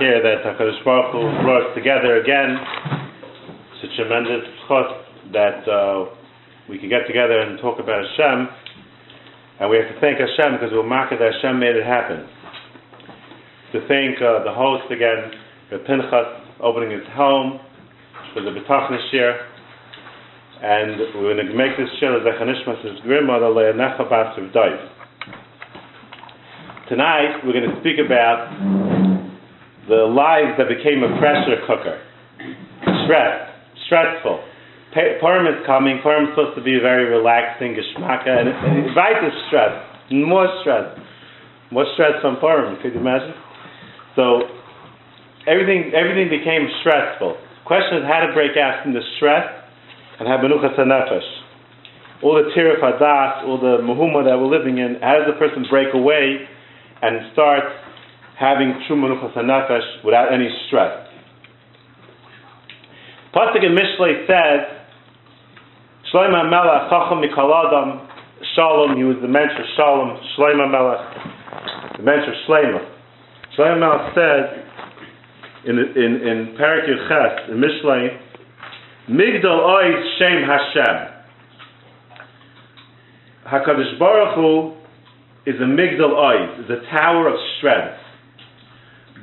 makir that HaKadosh Baruch Hu brought us together again. It's a tremendous chut that uh, we could get together and talk about Hashem. And we have to thank Hashem because we're makir that Hashem made it happen. To thank uh, the host again, the Pinchas, opening his home for the B'tachna Shir. And we're going to make this shir as Echanishmas is Grima, the Le'anecha Basir Daiv. Tonight, we're going to speak about the lives that became a pressure cooker. Stress, stressful. Purim is coming. Purim is supposed to be very relaxing, geschmacka, and it invites stress, more stress, more stress from Purim. Could you imagine? So everything, everything became stressful. The question is how to break out from the stress and have menuchas nefesh. All the tirif hadas, all the muhuma that we're living in. How does a person break away? and start having true nefesh without any stress. Pasuk in Mishlei says, Shlomo Melech Chacham Mikol Adam Shalom. He was the mentor Shalom. Shlomo Melech, the mentor Shlomo. Shlomo Melech said in in in Parak Ches in Mishlei, Migdal Ois Shem Hashem. Hakadosh Baruch Hu is a Migdal Oiz, is a tower of strength.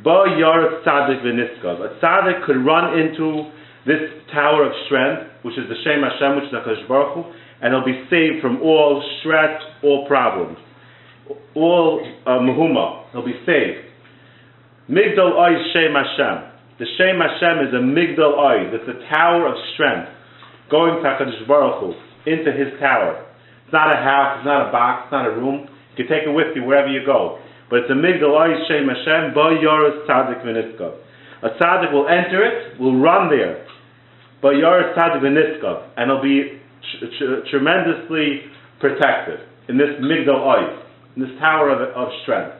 Ba Yarat Tzadik. A Tzadik could run into this tower of strength, which is the Shem Hashem, which is HaKadosh Baruch Hu, and he'll be saved from all stress, all problems, all uh, muhuma. He'll be saved. Migdal Oiz Shem Hashem. The Shem Hashem is a Migdal Oiz. It's a tower of strength, going to HaKadosh Baruch Hu, into his tower. It's not a house, it's not a box, it's not a room. You can take it with you wherever you go. But it's a migdal shem Hashem ba yoris tzadik v'niskav. A tzadik will enter it, will run there. Ba yoris tzadik v'niskav, and it'll be tr- tremendously protected in this migdal ois, in this tower of, of strength.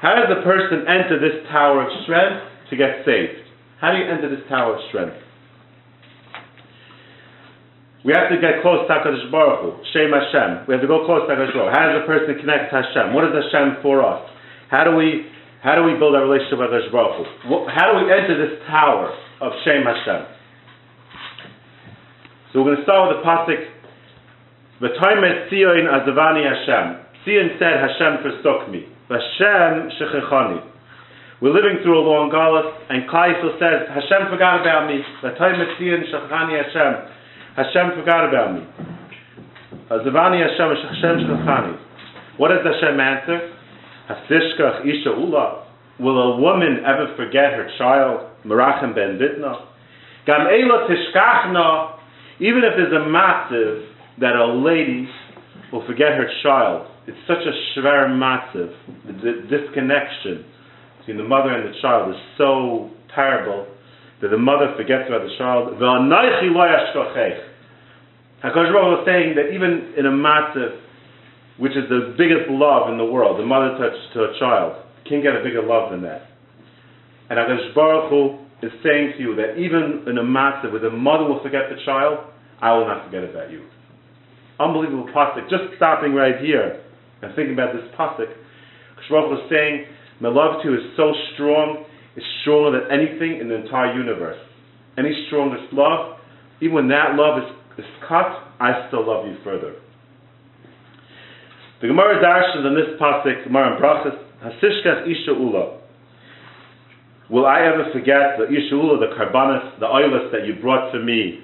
How does a person enter this tower of strength to get saved? How do you enter this tower of strength? We have to get close to HaKadosh Baruch Hu, Shem Hashem. We have to go close to HaKadosh Baruch Hu. How does a person connect to Hashem? What is Hashem for us? How do we, how do we build our relationship with HaKadosh Baruch Hu? How do we enter this tower of Shem Hashem? So we're going to start with the pasuk. V'toimet Tzion azavani Hashem. Tzion said, Hashem forsook me. Hashem shechechani. We're living through a long galus, and Kaisel says, Hashem forgot about me. V'toimet Tzion shechechani Hashem. Hashem forgot about me. Zavani Hashem Hashem Shachani. What does Hashem answer? Hasishkach Isha Ula. Will a woman ever forget her child? Merachem ben Bitna. Gam Eila Tishkachna. Even if there's a massive that a lady will forget her child, it's such a shver massive. The disconnection between the mother and the child is so terrible that the mother forgets about the child. HaKadosh Baruch was saying that even in a matzah, which is the biggest love in the world, the mother touch to a child, can't get a bigger love than that. And HaKadosh Baruch Hu is saying to you that even in a matzah where the mother will forget the child, I will not forget about you. Unbelievable pasuk. Just stopping right here and thinking about this pasuk, Baruch is saying, my love to you is so strong, it's stronger than anything in the entire universe. Any strongest love, even when that love is is cut, I still love you further. The Gemara dashes in this pasuk, Gemara and Brachas, Hasishkas Isha Ula. Will I ever forget the Isha Ula, the karbanis, the oilus that you brought for me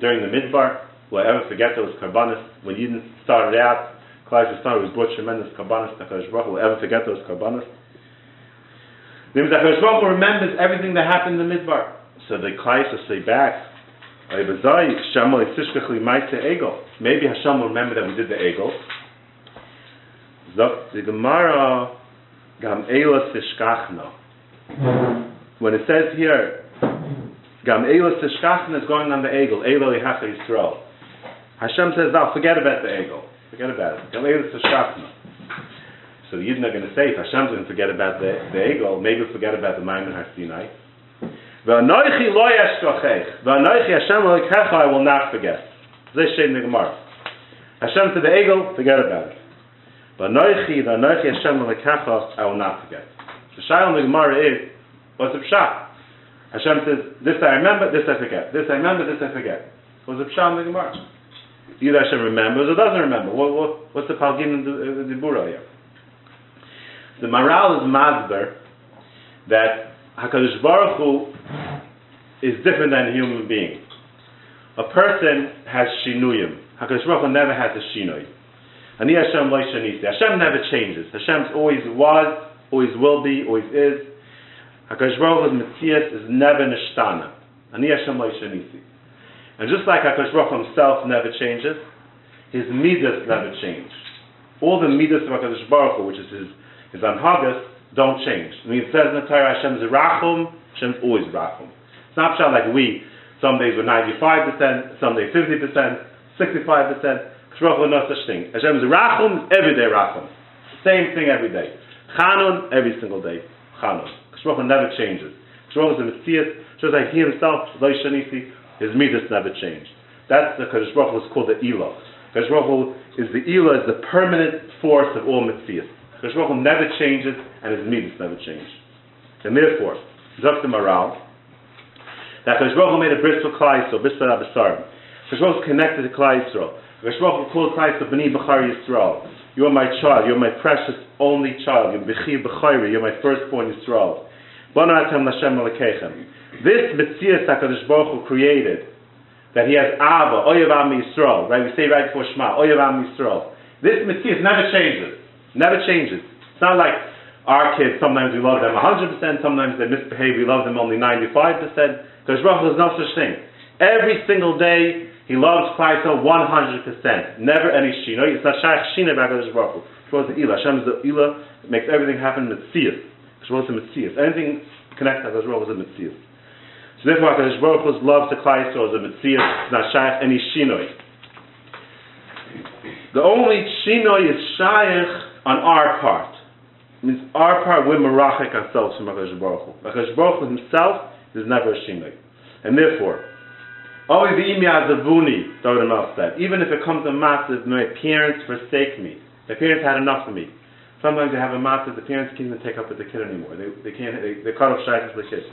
during the midbar? Will I ever forget those karbanis when you started out? Klal started was brought tremendous karbanis to Baruch Will I ever forget those karbanis? Hakadosh Baruch remembers everything that happened in the midbar. So the Klal say back, Maybe Hashem will remember that we did the egel. the Gemara Gam. When it says here, Gam Eila Sishkachna is going on the egel. Eila Lihacha Yisrael. Hashem says, now forget about the egel. Forget about it. Gam Eila Sishkachna. So the Yidden are going to say, if Hashem's going to forget about the, the egel, maybe forget about the Maimon HaSinai. V'anoichi lo yashkochech. V'anoichi Hashem alekecha I will not forget. This shade in the Gemara. Hashem to the egel, forget about it. V'anoichi, v'anoichi Hashem alekecha I will not forget. The Shail in the Gemara is, what's the Pshat? Hashem says, this I remember, this I forget. This I remember, this I forget. What's the Pshat in the Gemara? Either Hashem remembers or doesn't remember. What, what, what's the Palgin in the, the Bura here? The Maral is Mazber that HaKadosh Baruch Hu is different than a human being. A person has shinuyim. HaKadosh Baruch Hu never has a shinui. Ani Hashem lo. Hashem never changes. Hashem always was, always will be, always is. HaKadosh Baruch Hu's Metzias is never nishtana. Ani Hashem lo. And just like HaKadosh Baruch Hu himself never changes, his midas never change. All the midas of HaKadosh Baruch Hu, which is his, his anhagas, don't change. I mean, it says in the Torah, Hashem is rachum, Hashem is always rachum. It's not like we, some days we're 95%, some days 50%, 65%. Baruch no such thing. Hashem is rachum, every day rachum. Same thing every day. Chanun, every single day. Chanun. Baruch never changes. Baruch is a Messias, just like he himself, Lo Shanisi, his midas never change. That's the Kadosh Baruch is called the Elah. Kadosh is the Elah, is the permanent force of all Mitzvahs. Kadosh Baruch Hu never changes, and his midas never change. And therefore, Dr. Maral, that Kadosh Baruch Hu made a bris for Klal Yisrael, bris for Abasarim. Kadosh Baruch Hu connected to Klal Yisrael. Kadosh Baruch Hu called Klal Yisrael B'ni B'char Yisrael. You are my child, you are my precious only child. You're B'chi B'chayri, you're my firstborn Yisrael. Bana Atem Lashem Malekechem. This Metzias HaKadosh Baruch Hu created, that he has Abba, Oyev Am Yisrael, right? We say right before Shema, Oyev Am Yisrael. This Metzias never changes. Never changes. It's not like our kids, sometimes we love them 100%, sometimes they misbehave, we love them only 95%. Because Baruch is no such thing. Every single day, he loves Klaisa 100%. Never any Shino. It's not Shaykh Shina Bagadosh Baruch Hu. Is the Ilah. Hashem is the Ilah makes everything happen Metzias. Shmuel is the Anything connected to Baruch Hu is a Metzias. So therefore, Hakadosh Baruch Hu's love to Klal Yisrael is a mitzvah. It's not shaykh any shinoi. The only shinoi is shaykh on our part. It means our part, we're merachik ourselves from Hakadosh Baruch Hu. Hakadosh Baruch Hu himself is never a shinoi. And therefore, always the imya zavuni, David said, even if it comes to massive, my parents forsake me. My parents had enough of me. Sometimes they have a massive, the parents can't even take up with the kid anymore. They, they can't, they, they cut off shaykh for the kids.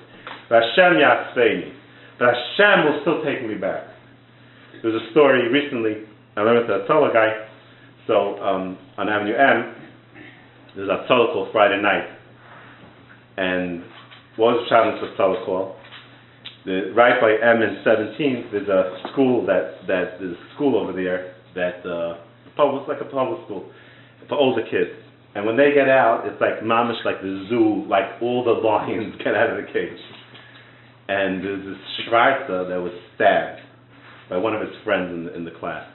Hashem Yatzveini. But Hashem will still take me back. There's a story recently, I learned with a Tzollah guy, so um, on Avenue M, there's a Tzollah call Friday night. And what was Shabbos for Tzollah call? The, right by M and 17, there's a school that, that there's a school over there that uh, public, like a public school for older kids. And when they get out, it's like mamish, like the zoo, like all the lions get out of the cage and there's this Schwarzer that was stabbed by one of his friends in the, in the class.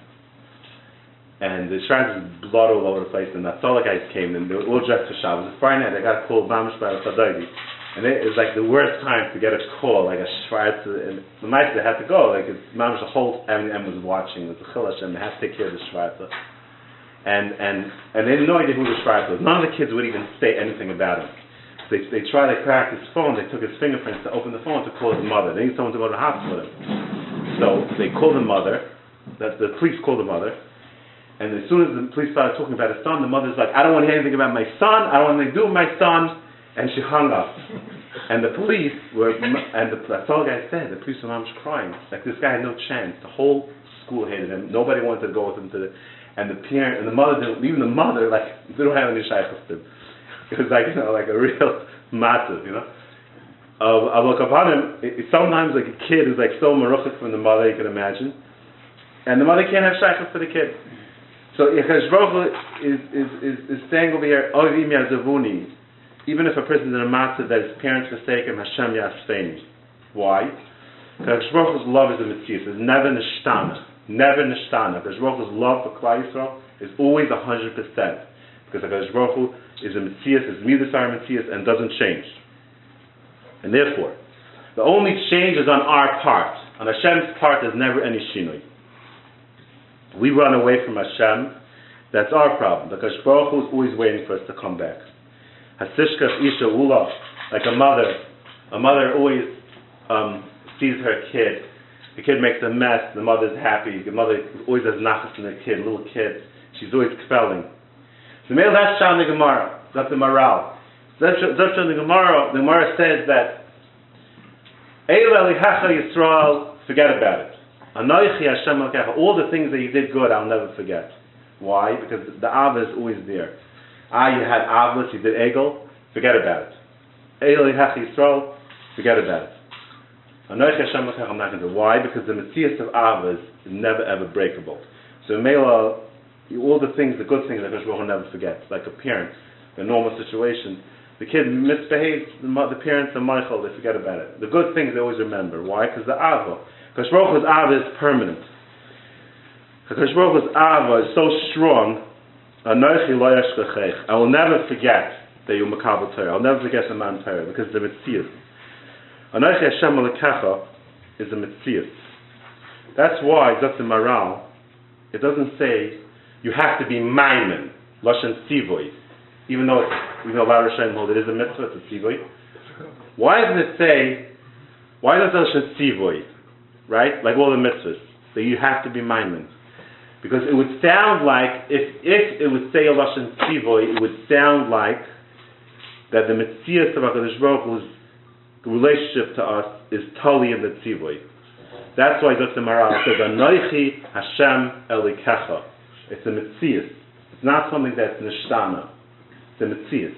And the Schwarzer's blood all over the place, and the Tzollah guys came, and they were all dressed for Shabbos. It was Friday night, they got a call, Mamish by Sadagi. And it was like the worst time to get a call, like a Schwarzer, and the night they had to go, like it's Mamish, the whole M was watching, it was a Chilash, and they had to take care of the Schwarzer. And, and, and they had no idea who the Schwarzer was. None of the kids would even say anything about him. They, they tried to crack his phone. They took his fingerprints to open the phone to call his mother. They need someone to go to the hospital with him. So they called the mother. That the police called the mother. And as soon as the police started talking about his son, the mother's like, I don't want to hear anything about my son. I don't want anything to do with my son. And she hung up. And the police were, and the, that's all the guy said. The police were almost crying. Like this guy had no chance. The whole school hated him. Nobody wanted to go with him to the, and the parent and the mother didn't, even the mother, like, they don't have any shaykhs to him. It was like, you know, like a real massive, you know. Uh, I look upon him, it, sometimes like a kid is like so maruchik from the mother, you can imagine. And the mother can't have shaykhs for the kid. So Yechesh is, is, is, is saying over here, even if a person's in a matzah that his parents forsake him, Hashem Yasfeni. Why? Baruch love is a mitzvah. It's never nishtana. Never nishtana. Baruch love for Klal Yisrael is always 100%. Because HaKadosh Baruch Hu is a Metzias, is Midas our Metzias, and doesn't change. And therefore, the only change is on our part. On Hashem's part, there's never any shinui. We run away from Hashem. That's our problem. Because Baruch Hu is always waiting for us to come back. Hasishkach Isha Ula, like a mother. A mother always um, sees her kid. The kid makes a mess. The mother's happy. The mother always has nachas in the kid, little kid. She's always quelling. The male that's Shah in the Gemara, that's the Maral. That's the Gemara. The Gemara says that Eila lihacha Yisrael, forget about it. Hashem all the things that you did good, I'll never forget. Why? Because the Ava is always there. Ah, you had Avlis, you did Egel, forget about it. Eila lihacha Yisrael, forget about it. Anoichi Hashem I'm not going to. Why? Because the Matthias of Avas is never ever breakable. So Mela, all the things, the good things that Hashem never forget, like a parent, a normal situation the kid misbehaves, the, the parents are Michael, they forget about it. The good things they always remember. Why? Because the Ava. Because Baruch Ava is permanent. Because Baruch Ava is so strong, I will never forget that you're Makabal Torah. I'll never forget the man Torah because the Mitzvah. Anoichi Hashem Alekecha is a Mitzvah. That's why Dr. Maral, it doesn't say you have to be Maiman, Lashon Sivoy even though it's, even though Lar Hashem hold it is a mitzvah, it's a. Why doesn't it say, why does it say right? Like all the mitzvahs, that you have to be maimin. Because it would sound like, if, if it would say a Lashon tzivoy, it would sound like that the mitzvah of HaKadosh Baruch Hu's relationship to us is totally in the tzivoy. That's why Dr. Maral says, Anoichi Hashem Elikecha. It's a mitzvah. It's not something that's nishtana a mitzvah.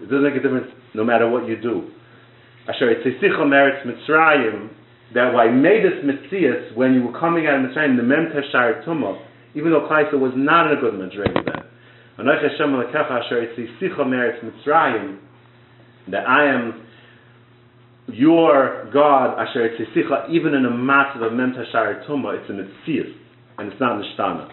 It doesn't make a difference no matter what you do. Asher Etzisicha merits Mitzrayim, that why made this Metzias when you were coming out of Mitzrayim, the Mem Teshar Tumah, even though Klaisa was not in a good Madrid then. That I am your God, Asher Etzisicha, even in a massive of Mem Teshar Tumah, it's a Metzias, and it's not Nishtana.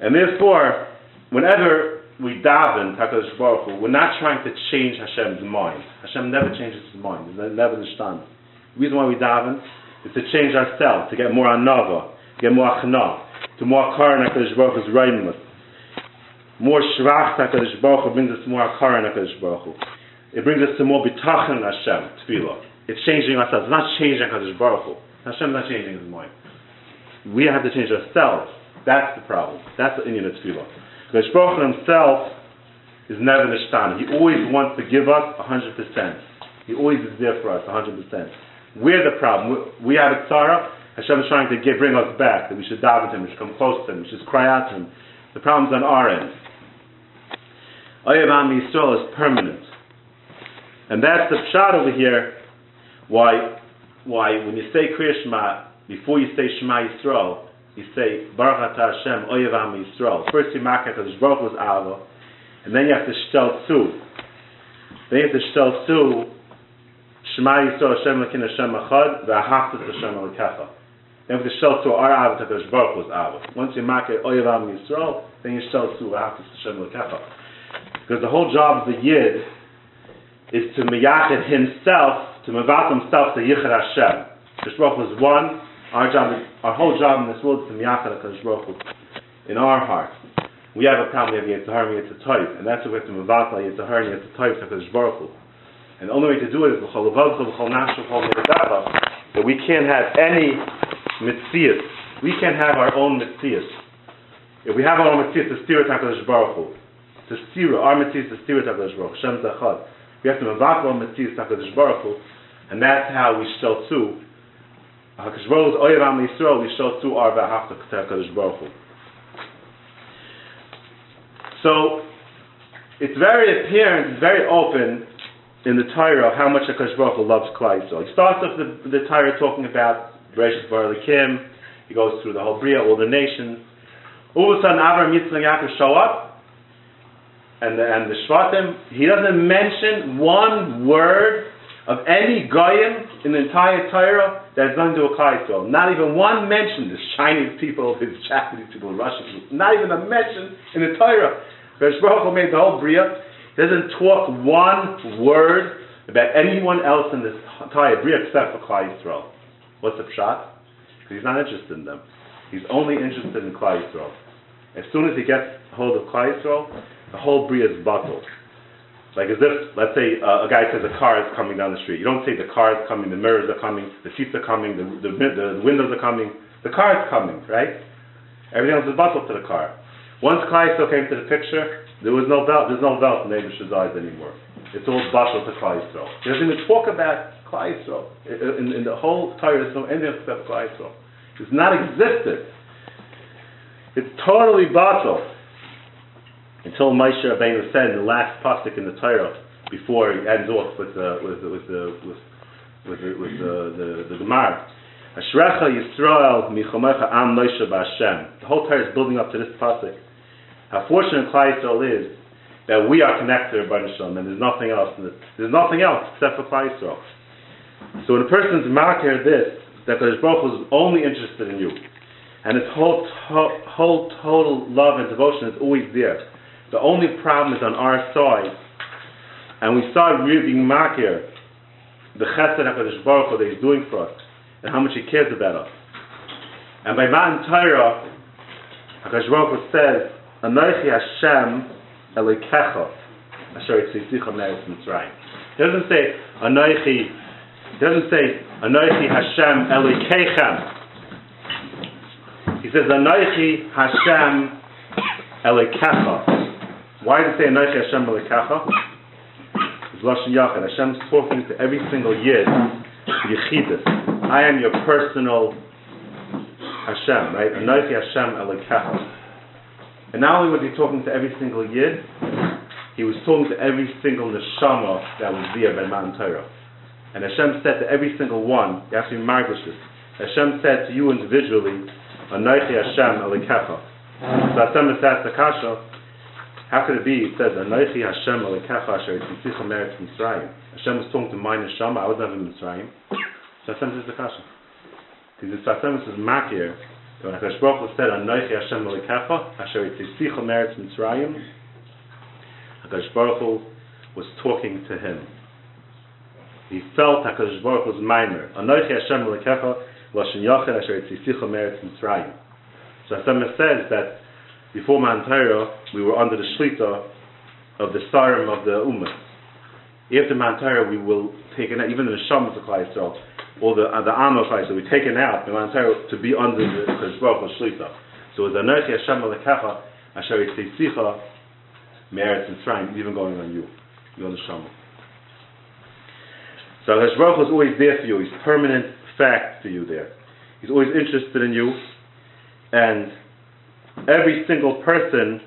And therefore, whenever we daven Hakadosh Baruch Hu, we're not trying to change Hashem's mind. Hashem never changes his mind. It's never understand. The reason why we daven is to change ourselves, to get more anava, to get more achna, to more akar in Hakadosh Baruch Hu's reimus. More shvach Hakadosh Baruch Hu brings us more akar in Hakadosh Baruch Hu. It brings us to more bitachon Hashem, tefillah. It's changing ourselves. Not changing Hakadosh Baruch Hu. Hashem not changing his mind. We have to change ourselves. That's the problem. That's the Indian of tefillah. The Baruch himself is never nishtana. He always wants to give us 100%. He always is there for us 100%. We're the problem. We have a tzara. Hashem is trying to get, bring us back, that we should dive to him, we should come close to him, we should cry out to him. The problem's on our end. Oyev Yisrael is permanent. And that's the shot over here, why, why when you say Kriya Shema, before you say Shema Yisrael, you say Baruch Ata Hashem Oyev Yisrael. First you mark it as Baruch was Ava, and then you have to shtel tzu. Then you have to shtel tzu Shema Yisrael Hashem Lakin Hashem Echad V'Ahaftas Hashem Alikecha. Then you have to shtel tzu Ar Ava Takadosh Baruch was Ava. Once you mark it Oyev Am Yisrael, then you shtel tzu V'Ahaftas Hashem Alikecha. Because the whole job of the Yid is to miyachet himself, to mevat himself to Yichar Hashem. Hakadosh Baruch was one, our job, our whole job in this world is to miyachad HaKadosh Baruch in our heart. We have a problem, we have Yitzhar and Yitzhar and that's what we have to mevatel Yitzhar and Yitzhar HaKadosh Baruch Hu. And the only way to do it is b'chol levavcha, b'chol nashel, b'chol medacha, that we can't have any mitzias. We can't have our own mitzias. If we have our own mitzias, to steer it HaKadosh Baruch Hu. To steer our mitzias, to steer it HaKadosh Baruch Hu. Shem Zachad. We have to mevatel our mitzias HaKadosh Baruch Hu, and that's how we shall too HaKadosh Baruch Hu's Oyer Am Yisrael, we show through our V'ahafta HaKadosh Baruch Hu. So, it's very apparent, it's very open in the Torah how much HaKadosh Baruch Hu loves Yisrael. He starts off the, the Torah talking about Bereshit Bar Kim. He goes through the whole Bria, all the nations. All of a sudden, Avram, Yitzchak, and Yaakov show up, and the, and the Shvatim. He doesn't mention one word of any goyim in the entire Torah that's nothing to with Klal Not even one mention. There's Chinese people, there's Japanese people, Russian people. Not even a mention in the Torah. Beresh Baruch made the whole Bria. Doesn't talk one word about anyone else in this entire Bria except for Klal Yisrael. What's the pshat? Because he's not interested in them. He's only interested in Klal Yisrael. As soon as he gets hold of Klal Yisrael, the whole Bria is bottled. Like as if, let's say, uh, a guy says a car is coming down the street. You don't say the car is coming, the mirrors are coming, the seats are coming, the, the, the windows are coming. The car is coming, right? Everything else is bottled to the car. Once Klal Yisrael came to the picture, there was no doubt, There's no belt in Abish's eyes anymore. It's all bashal to Klal Yisrael. He doesn't even talk about Klal Yisrael. In, in, the whole Torah, there's no anything except Klal Yisrael. It's not existed. It's totally bottled. Until Moshe Rabbeinu said the last pasuk in the Torah, before he ends off with the with the, with the with, with the, with the, the, the Gemara. Ashrecha Yisrael michomecha am Moshe b'Hashem. The whole Torah is building up to this pasuk. How fortunate Klal Yisrael is that we are connected to Rabbi Shalom, and there's nothing else. There's nothing else except for Klal Yisrael. So when a person's marker this, that the Baruch is only interested in you, and his whole to- whole total love and devotion is always there. The only problem is on our side, and we start really being marker the chesed Hakadosh Baruch Hu that He's doing for us, and how much He cares about us. And by Matan Torah, Hakadosh Baruch Hu says, "Anochi Hashem Elikecha Asher ah, Yitzisicha Meretz Mitzrayim." He doesn't say Anochi. He doesn't say Anochi Hashem Elikechem. He says Anochi Hashem Elikecha. Why does it say Anochi Hashem Elikecha? It's Lashon Yachid. Hashem's talking to every single Yid, Yechidus. I am your personal Hashem, right? Anochi Hashem Elikecha. And not only was he talking to every single Yid, he was talking to every single neshama that was there by Matan Torah. And Hashem said to every single one, be margish this. Hashem said to you individually, Anochi Hashem Elikecha. So Hashem is asked the kasha, how could it be? It says, Anochi Hashem Elikecha Asher Yitzisicha Meretz Mitzrayim. Hashem was talking to my neshama, I was never in Mitzrayim. So Hashem says the kasha. Because it's Hashem says Makir, so when HaKadosh Baruch Hu said, Anochi Hashem Elikecha Asher Yitzisicha Meretz Mitzrayim, HaKadosh Baruch Hu was talking to him. He felt HaKadosh Baruch Hu's minor. Anochi Hashem Elikecha Lashon Yachid Asher Yitzisicha Meretz Mitzrayim. So Hashem says that before Matan we were under the shlita of the Sarim of the Ummah. After Matan we will take out, even the Neshama of Klal Yisrael, or the, uh, the Klal Yisrael, we're taken out to be under the Hu's shlita. So it's Anochi Hashem Elikecha Asher Yitzisicha Meretz Mitzrayim, even going on you, you're the Shama. So Hakadosh Baruch is always there for you. He's permanent fact for you there. He's always interested in you, and every single person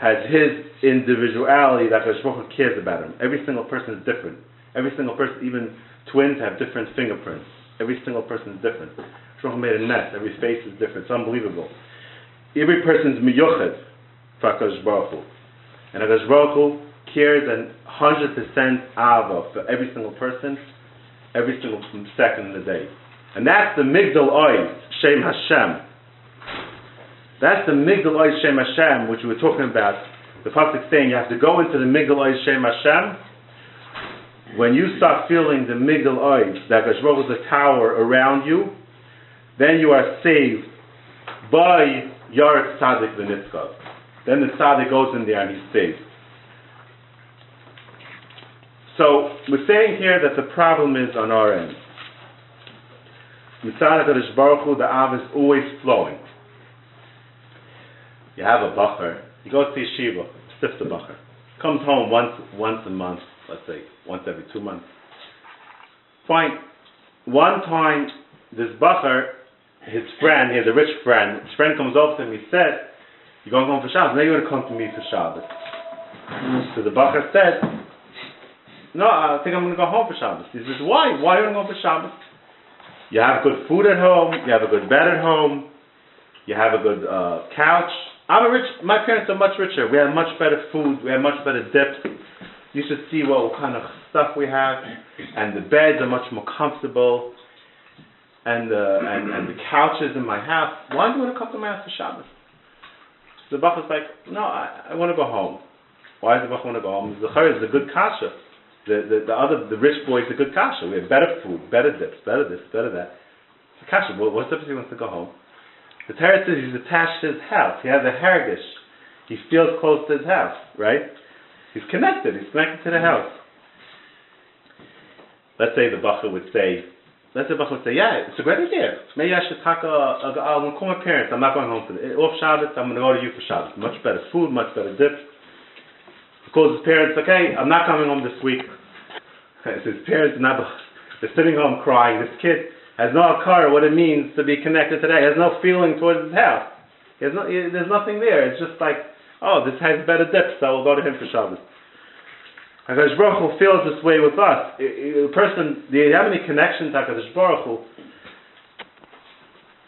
has his individuality that Hakadosh Baruch cares about him. Every single person is different. Every single person, even twins, have different fingerprints. Every single person is different. Hu made a nest. Every face is different. It's unbelievable. Every person's miyuched for Hakadosh Baruch Hu. And Hakadosh Baruch Hu cares and 100% ava for every single person, every single second of the day. And that's the Migdal Oy, Shem Hashem. That's the Migdal Oy, Shem Hashem, which we were talking about. The Pasuk saying you have to go into the Migdal Oy, Shem Hashem. When you start feeling the Migdal Oy, that Hu is a tower around you, then you are saved by Yaret Tzadik V'Nitzkav. Then the Tzadik goes in there and he's saved. So we're saying here that the problem is on our end. Mitzvah Kadosh Baruch the Av is always flowing. You have a bacher. He goes to yeshiva, sifta bacher. Comes home once once a month, let's say once every two months. Fine. One time, this bacher, his friend, he has a rich friend. His friend comes over to him. He said, "You're going home for Shabbos. Now you're going to come to me for Shabbos." So the bacher said, no, I think I'm going to go home for Shabbos. He says, why? Why are you going to go for Shabbos? You have good food at home. You have a good bed at home. You have a good uh, couch. I'm a rich. My parents are much richer. We have much better food. We have much better dips. You should see what kind of stuff we have, and the beds are much more comfortable, and the and, and the couches in my house. Why do you want to come to my house for Shabbos? The Bach is like, no, I, I want to go home. Why does the Bach want to go home? The Chayr is a good kasha. The, the, the other, the rich boy is a good kasha. We have better food, better dips, better this, better that. It's a kasha. Well, what's up if he wants to go home? The Torah says he's attached to his house. He has a hergish. He feels close to his house, right? He's connected. He's connected to the house. Let's say the bacher would say, let's say Bachel say, yeah, it's a great idea. Maybe I should talk, uh, uh, I'm to call my parents, I'm not going home for the, off Shabbos, I'm going to go to you for Shabbos. Much better food, much better dip. He calls his parents, okay, I'm not coming home this week. his parents, not, they're sitting home crying. This kid has no car what it means to be connected today. He has no feeling towards his house. He has no, he, there's nothing there. It's just like, oh, this has better dip, so we'll go to him for Shabbos. HaKadosh Baruch Hu feels this way with us. A person, do you have any connection to HaKadosh Baruch Hu?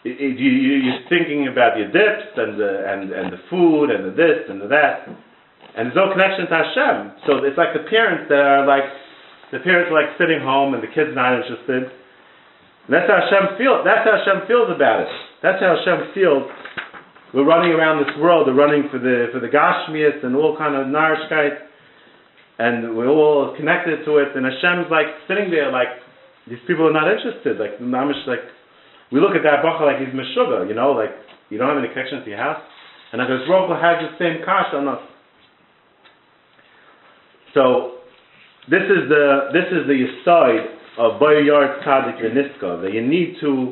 You, are thinking about your dips and the, and, and the food and the this and the that. And there's no connection to Hashem. So it's like the parents that are like, the parents are like sitting home and the kid's not interested. And that's how Hashem feels. That's how Hashem feels about it. That's how Hashem feels. We're running around this world. We're running for the for the Gashmias and all kind of narishkeit and we're all connected to it, and Hashem's like sitting there like these people are not interested. Like Mamish, like we look at that bacha like he's meshuga, you know, like you don't have any connection to your house, and Hakadosh Baruch has the same kash on us. So this is the this is the side of Bayard Tzadik Niska that you need to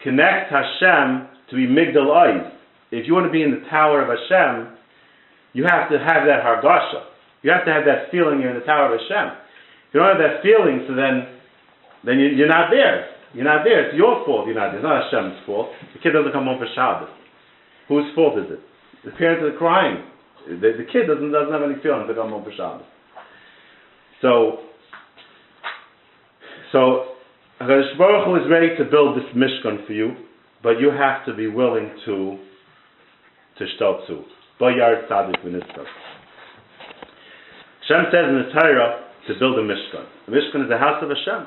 connect Hashem to be Migdal eyes. If you want to be in the tower of Hashem, you have to have that hargasha. You have to have that feeling you're in the tower of Hashem. If you don't have that feeling, so then then you, you're not there. You're not there. It's your fault you're not there. It's not Hashem's fault. The kid doesn't come home for Shabbos. Whose fault is it? The parents are crying. The, the kid doesn't, doesn't have any feeling to come home for Shabbos. So, so HaKadosh Baruch Hu is ready to build this Mishkan for you, but you have to be willing to to shtotzu. Bayar tzadik v'nitzvah. Hashem says in the Torah to build a Mishkan. The Mishkan is the house of Hashem.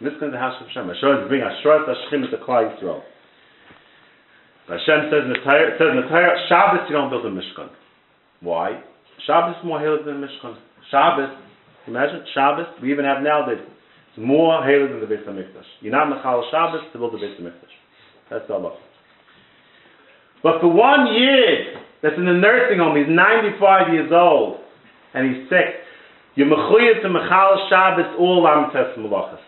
The Mishkan is the house of Hashem. Hashem is bringing Ashrat Hashchim into Klal Yisrael. Hashem says in the Torah, says in the Torah, Shabbos you don't build a Mishkan. Why? Shabbos is more hated than Mishkan. Shabbos, imagine Shabbos, we even have nowadays, it's more hated than the Beis Hamikdash. You're not Mechal Shabbos to build the Beis Hamikdash. That's the Allah. But for one year, that's in the nursing home, he's 95 years old and he's sick, you're to mechal Shabbos all amites malachas.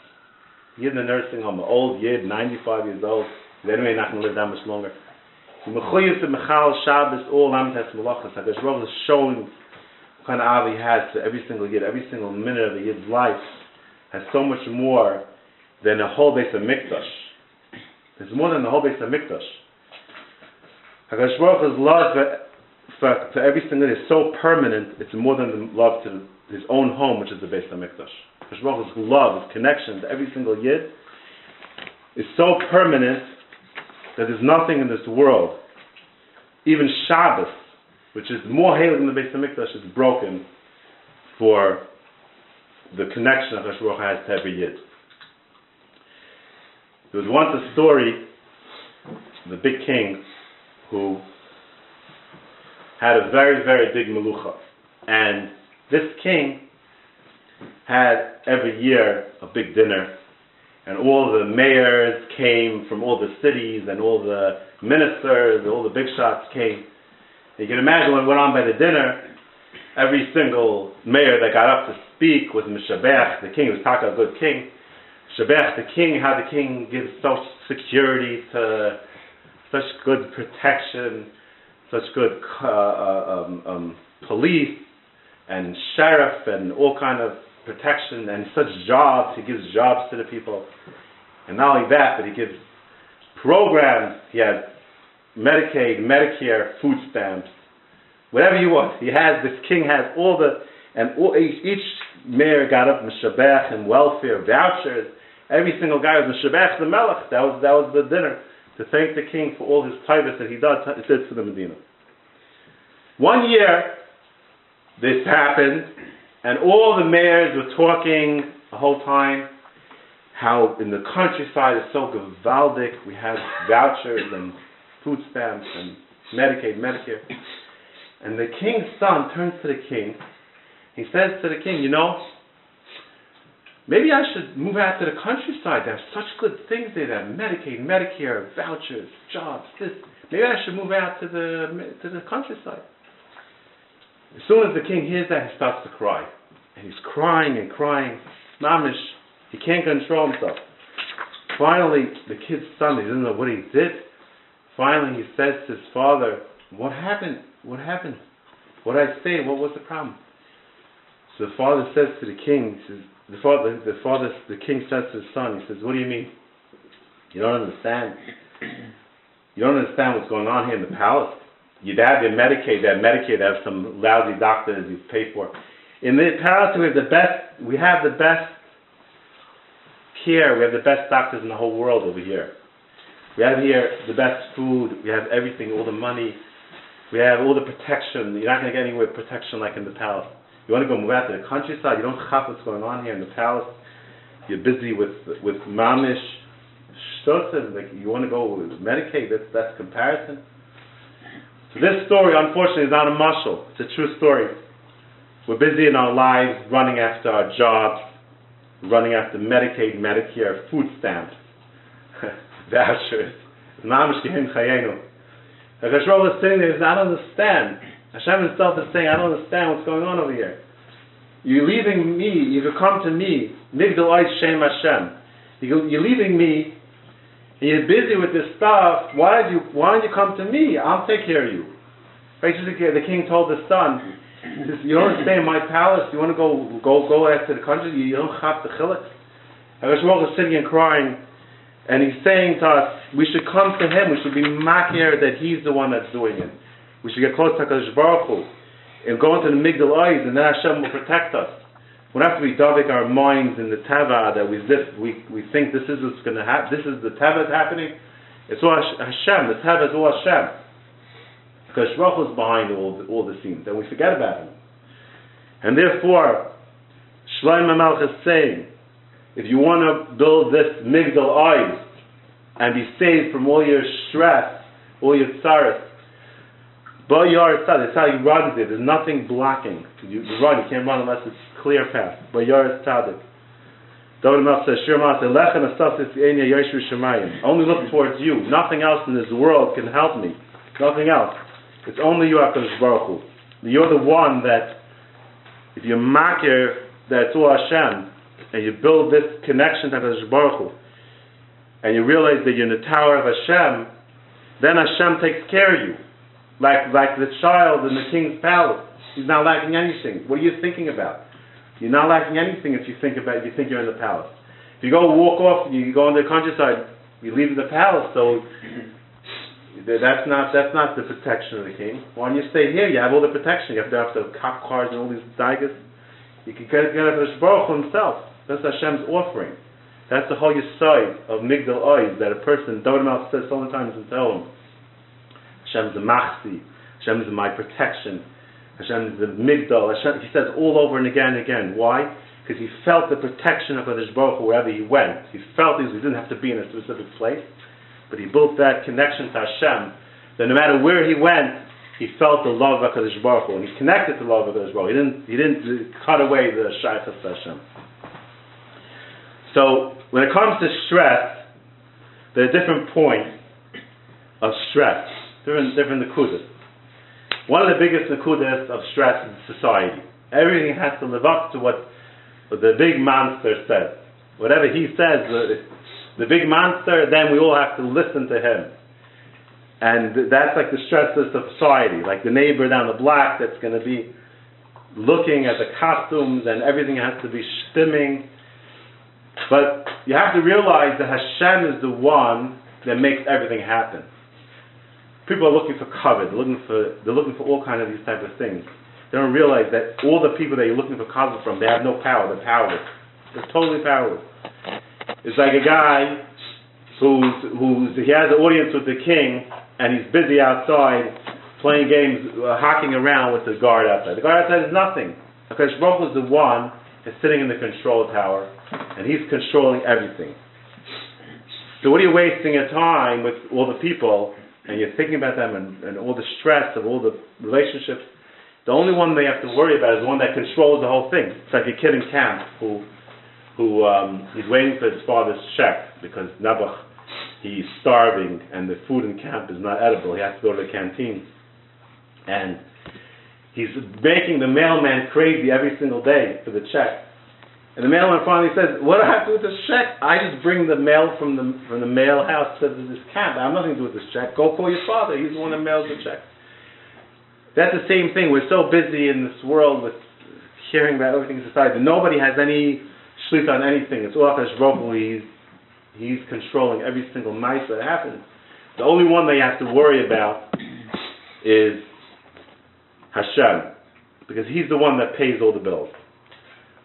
You're in the nursing home, an old yid, 95 years old. Anyway, not going to live that much longer. You're to mechal Shabbos all amites malachas. Hakadosh Baruch is showing what kind of avi he has to every single yid, every single minute of the yid's life has so much more than a whole base of mikdash. There's more than the whole base of mikdash. Hakadosh Baruch is love for, for everything that is so permanent, it's more than the love to his own home, which is the Beis Hamikdash. Hashem's love, his connection to every single yid, is so permanent that there's nothing in this world, even Shabbos, which is more hated than the Beis Hamikdash, is broken for the connection that Hashem has to every yid. There was once a story, the big king, who had a very, very big melucha. And this king had every year a big dinner, and all the mayors came from all the cities, and all the ministers, all the big shots came. You can imagine what went on by the dinner. Every single mayor that got up to speak was Mishabech, the king, was talking a good king. Shabech, the king, how the king gives such security to such good protection such good uh, uh, um, um, police and sheriff and all kind of protection and such jobs. He gives jobs to the people. And not only that, but he gives programs. He has Medicaid, Medicare, food stamps, whatever you want. He has, this king has all the, and all, each, each mayor got up Mishabech and welfare, vouchers. Every single guy was Mishabech the Melech. That was, that was the dinner to thank the king for all his titles that he did for the Medina. One year, this happened, and all the mayors were talking the whole time how in the countryside it's so gavaldic. We have vouchers and food stamps and Medicaid, Medicare. And the king's son turns to the king. He says to the king, You know, Maybe I should move out to the countryside. They have such good things there. They have Medicaid, Medicare, vouchers, jobs, this. Maybe I should move out to the to the countryside. As soon as the king hears that, he starts to cry. And he's crying and crying. Mamish, he can't control himself. finally, the kid's son, he doesn't know what he did. Finally, he says to his father, What happened? What happened? What I say? What was the problem? So the father says to the king, he says, the father, the father, the king says to his son, he says, "What do you mean? You don't understand. You don't understand what's going on here in the palace. Your dad, they Medicaid, that have Medicaid, have some lousy doctors you pay for. In the palace, we have the best. We have the best care. We have the best doctors in the whole world over here. We have here the best food. We have everything, all the money. We have all the protection. You're not going to get anywhere with protection like in the palace. You want to go move out to the countryside. You don't have what's going on here in the palace. You're busy with with mamish shtosim. Like you want to go with Medicaid. That's that's comparison. So this story, unfortunately, is not a muscle. It's a true story. We're busy in our lives, running after our jobs, running after Medicaid, Medicare, food stamps, vouchers. Mamish gehin chayenu. Hakadosh is sitting there. I don't understand. Hashem Himself is saying, I don't understand what's going on over here. You're leaving me. You've come to me. Migdal Shem Hashem. You're leaving me and you're busy with this stuff, why did you why don't you come to me? I'll take care of you. Basically the king told the son, You don't stay in my palace, you want to go go go after the country, you don't have the chiluk. Hakadosh is sitting and crying, and he's saying to us, we should come to him, we should be makir that he's the one that's doing it. We should get close to HaKadosh Baruch Hu, and go into the Migdal eyes, and then Hashem will protect us. We don't have to be davik our minds in the tava that we zip, we, we think this is what's going to happen, this is the tava is happening. It's all Hashem, the teva is all Hashem. Because Baruch Hu is behind all the, all the scenes, and we forget about him. And therefore, Shlomo Melch is saying, if you want to build this migdal eyes and be saved from all your stress, all your tsaras, Bayar Tzaddik, that's how you run it. There's nothing blocking. You, run, you can't run unless it's clear path. Bayar Tzaddik. David Melch says, Shirma Lechem Asasis Enya Yeshu Shemayim. Only look towards you. Nothing else in this world can help me. Nothing else. It's only you, HaKadosh Baruch Hu. You're the one that, if you makir that all Hashem, and you build this connection to HaKadosh Baruch Hu, and you realize that you're in the tower of Hashem, then Hashem takes care of you. Like, like the child in the king's palace. He's not lacking anything. What are you thinking about? You're not lacking anything if you think about you think you're in the palace. If you go walk off, you go in the countryside, you leave the palace, so that's not that's not the protection of the king. Why don't you stay here? You have all the protection. You have to have the cop cars and all these digas. You can get get to Baruch himself. That's Hashem's offering. That's the whole side of Migdal Oiz that a person, Malch says so many times in Tehillim, Hashem is the. Hashem is my protection. Hashem is the Migdal. Hashem, he says all over and again and again. Why? Because he felt the protection of Hakadosh Baruch wherever he went. He felt he didn't have to be in a specific place, but he built that connection to Hashem. That no matter where he went, he felt the love of Hakadosh Baruch and he connected to the love of Hakadosh Baruch. He didn't, he didn't cut away the shaykhs of Hashem. So when it comes to stress, there are different points of stress different different nakudas. One of the biggest nakudas of stress in society. Everything has to live up to what, the big monster says. Whatever he says, the, the big monster, then we all have to listen to him. And that's like the stress of society, like the neighbor down the block that's going to be looking at the costumes and everything has to be stimming. But you have to realize that Hashem is the one that makes everything happen people are looking for cover. They're looking for they're looking for all kind of these type of things. They don't realize that all the people that you're looking for cover from, they have no power. They're powerless. They're totally powerless. It's like a guy who's who's he has an audience with the king, and he's busy outside playing games, uh, hocking around with the guard outside. The guard outside is nothing because Baruch is the one that's sitting in the control tower, and he's controlling everything. So what are you wasting your time with all the people and you're thinking about them and, and all the stress of all the relationships, the only one they have to worry about is the one that controls the whole thing. It's like a kid in camp who who um, he's waiting for his father's check because Nebuch he's starving and the food in camp is not edible. He has to go to the canteen, and he's making the mailman crazy every single day for the check. And the mailman finally says, "What do I have to do with this check? I just bring the mail from the from the mail house to this camp. I have nothing to do with this check. Go call your father. He's the one that mails the check." That's the same thing. We're so busy in this world with hearing about everything in society. Nobody has any shlit on anything. It's all Akash He's he's controlling every single mice that happens. The only one they have to worry about is Hashem, because he's the one that pays all the bills.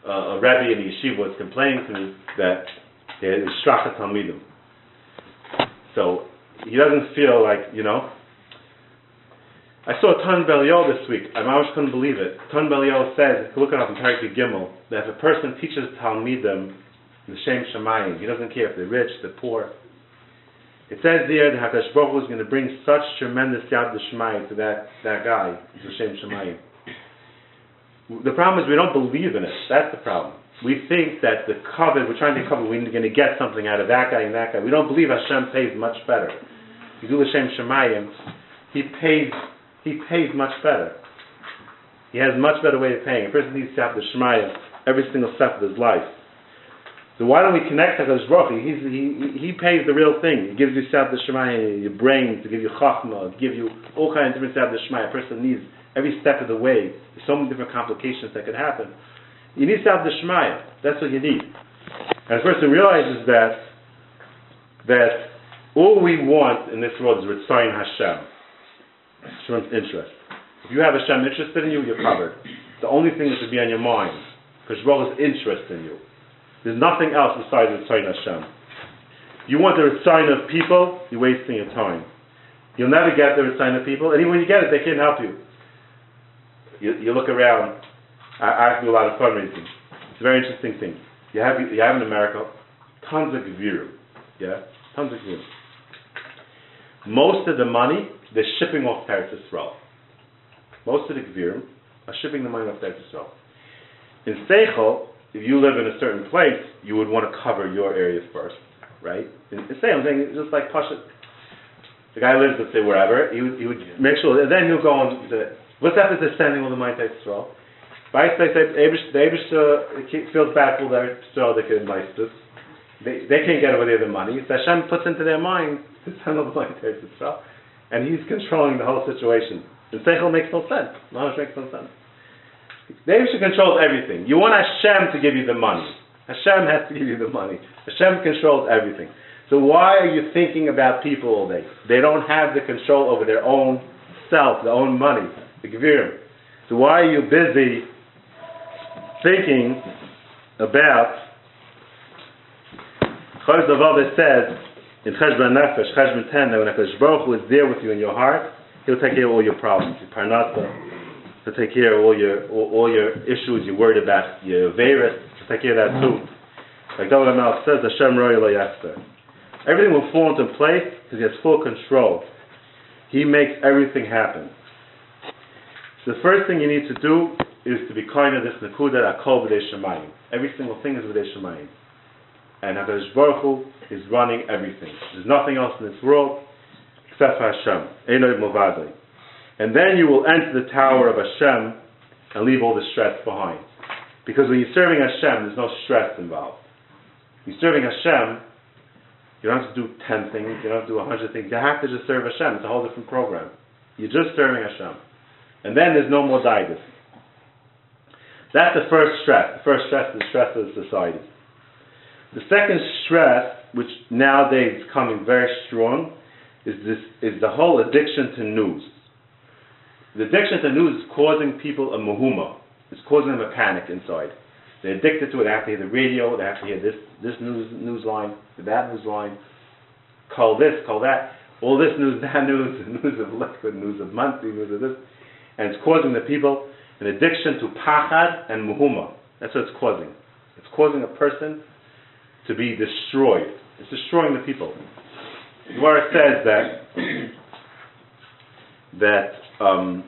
Uh, a rabbi in the yeshiva was complaining to me that there is strachat talmidim. So he doesn't feel like, you know. I saw Ton Belial this week. I almost couldn't believe it. Ton Belial says, look it up in Parak Gimel, that if a person teaches Talmidim the Shem Shemayim, he doesn't care if they're rich, they're poor. It says there that Hakadosh Baruch Hu is going to bring such tremendous yad Shemayim to that, that guy, the Shem Shemayim. The problem is we don't believe in it. That's the problem. We think that the covet, we're trying to cover, we're going to get something out of that guy and that guy. We don't believe Hashem pays much better. If you do the Shem Shemayim, he pays, he pays much better. He has a much better way of paying. A person needs to have the Shemayim every single step of his life. So why don't we connect to Hakadosh Baruch He, he, he pays the real thing. He gives you Sabbath Shemayim, your brain, to give you Chachma, to give you all kinds of different Sabbath Shemayim. A person needs every step of the way. There's so many different complications that could happen. You need to have the Shemaya. That's what you need. And the person realizes that that all we want in this world is Ritzayin Hashem. Hashem's interest. If you have Hashem interested in you, you're covered. The only thing that should be on your mind, because Baruch is interest in you. There's nothing else besides Ritzayin Hashem. You want the Ritzayin of people, you're wasting your time. You'll never get the Ritzayin of people, and even when you get it, they can't help you you, you look around. I, I do a lot of fundraising. It's a very interesting thing. You have you have in America tons of gevirim, yeah, tons of gevirim. Most of the money they're shipping off Eretz Yisrael. Most of the gevirim are shipping the money off Eretz Yisrael. In Seichel, if you live in a certain place, you would want to cover your area first, right? In, in I'm saying just like Pasha. The guy lives, let's say, wherever. He would, he would make sure, and then he'll go on the What's happened to sending all the they say the Abish uh, feels bad for their they can this. They, they can't get over the money. So Hashem puts into their mind to send all the money to Israel. And he's controlling the whole situation. The Seichel makes no sense. Mamash makes no sense. The Abish controls everything. You want Hashem to give you the money. Hashem has to give you the money. Hashem controls everything. So why are you thinking about people all day? They don't have the control over their own self, their own money the Gevirim. So why are you busy thinking about Chaz Davar says in Cheshbon Nefesh, Cheshbon 10, that when HaKadosh Baruch Hu is there with you in your heart, He'll take care of all your problems, your parnasa, He'll take care of all your all, all your issues you're worried about, your virus, He'll take care of that too. Like David Amal says, Hashem Roy Everything will fall into place because He has full control. He makes everything happen. So the first thing you need to do is to be kind of this nakuda akol v'dei shemayim. Every single thing is v'dei shemayim. And HaKadosh Baruch Hu is running everything. There's nothing else in this world except for Hashem. And then you will enter the tower of Hashem and leave all the stress behind. Because when you're serving Hashem, there's no stress involved. You're serving Hashem, you don't have to do 10 things, you don't have to do 100 things. You have to just serve Hashem. It's a whole different program. You're just serving Hashem. And then there's no more diabetes. That's the first stress. The first stress is the stress of the society. The second stress, which nowadays is coming very strong, is this is the whole addiction to news. The addiction to news is causing people a muhuma. It's causing them a panic inside. They're addicted to it. They have to hear the radio. They have to hear this this news news line, that news line. Call this, call that. All this news, that news, news of liquid, news of monthly, news of this and it's causing the people an addiction to pachad and muhuma. That's what it's causing. It's causing a person to be destroyed. It's destroying the people. Gemara says that that um,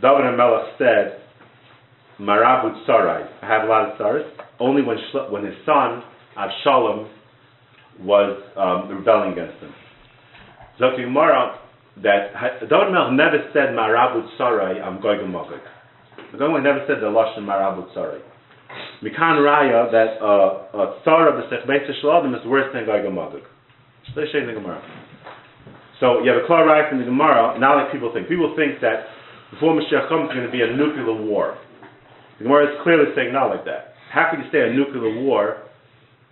David HaMelech said, "Marabut sarai." I have a lot of stars. Only when when his son Avshalom was um, rebelling against him. Zok Gemara, that David Melch never said Marabut Sarai, I'm going to Magog. The Gemara never said the Lashon Marabut Sarai. Mikan Raya that uh, uh, Tzara b'Sech Beis Shalom is worse than Gog and Magog. Let's show you the Gemara. So you have a clear right from the Gemara, not like people think. People think that before Mashiach comes, it's going to be a nuclear war. The Gemara is clearly saying not like that. How could you say a nuclear war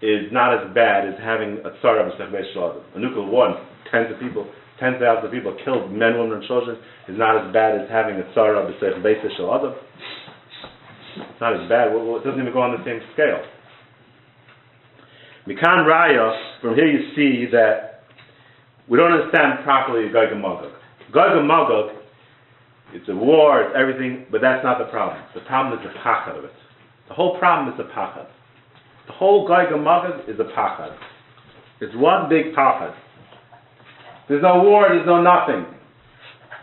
is not as bad as having a tzara b'sech shalom? A nuclear war, tens of people, tens of thousands of people killed, men, women, and children, is not as bad as having a tzara b'sech shalom. It's not as bad. Well, it doesn't even go on the same scale. Mikan Raya, from here you see that we don't understand properly Gog and Magog. Magog it's a war, it's everything, but that's not the problem. The problem is the pachad of it. The whole problem is the pachad. The whole Gog Magog is a pachad. It's one big pachad. There's no war, there's no nothing.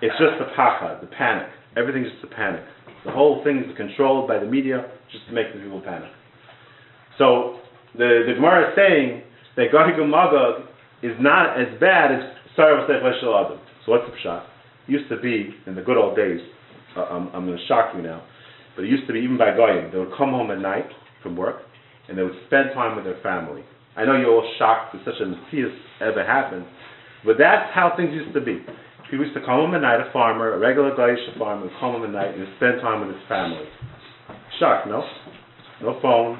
It's just the pachad, the panic. Everything's just a panic. The whole thing is controlled by the media just to make the people panic. So the, the Gemara is saying that Gog Magog is not as bad as Sarah Adam. So what's the pshat? used to be in the good old days. Uh, I'm, I'm going to shock you now, but it used to be even by goyim. They would come home at night from work and they would spend time with their family. I know you're all shocked that such a messias ever happened, but that's how things used to be. People used to come home at night, a farmer, a regular Goyish farmer, would come home at night and spend time with his family. Shock, no? No phone,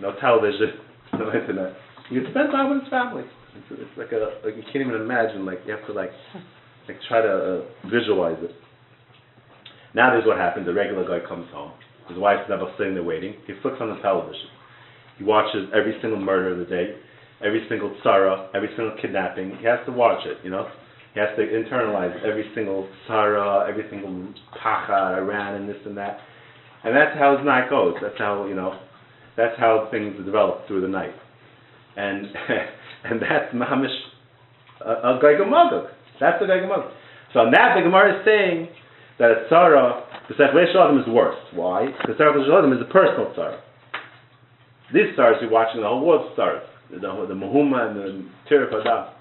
no television, no internet. You could spend time with his family. It's, it's like a, like you can't even imagine, like you have to like like try to uh, visualize it. Now there's what happens. The regular guy comes home. His wife's never sitting there waiting. He flicks on the television. He watches every single murder of the day, every single tzara, every single kidnapping. He has to watch it, you know. He has to internalize every single tzara, every single pacha, Iran, and this and that. And that's how his night goes. That's how, you know, that's how things develop through the night. And and that's mamish uh, a, a that's the Gemara. So on that, the Gemara is saying that a tzara, the Sechvei Shalom is worse. Why? Because Sechvei Shalom is a personal tzara. These stars you're watching, the whole world stars, the, the Mahuma and the Tirif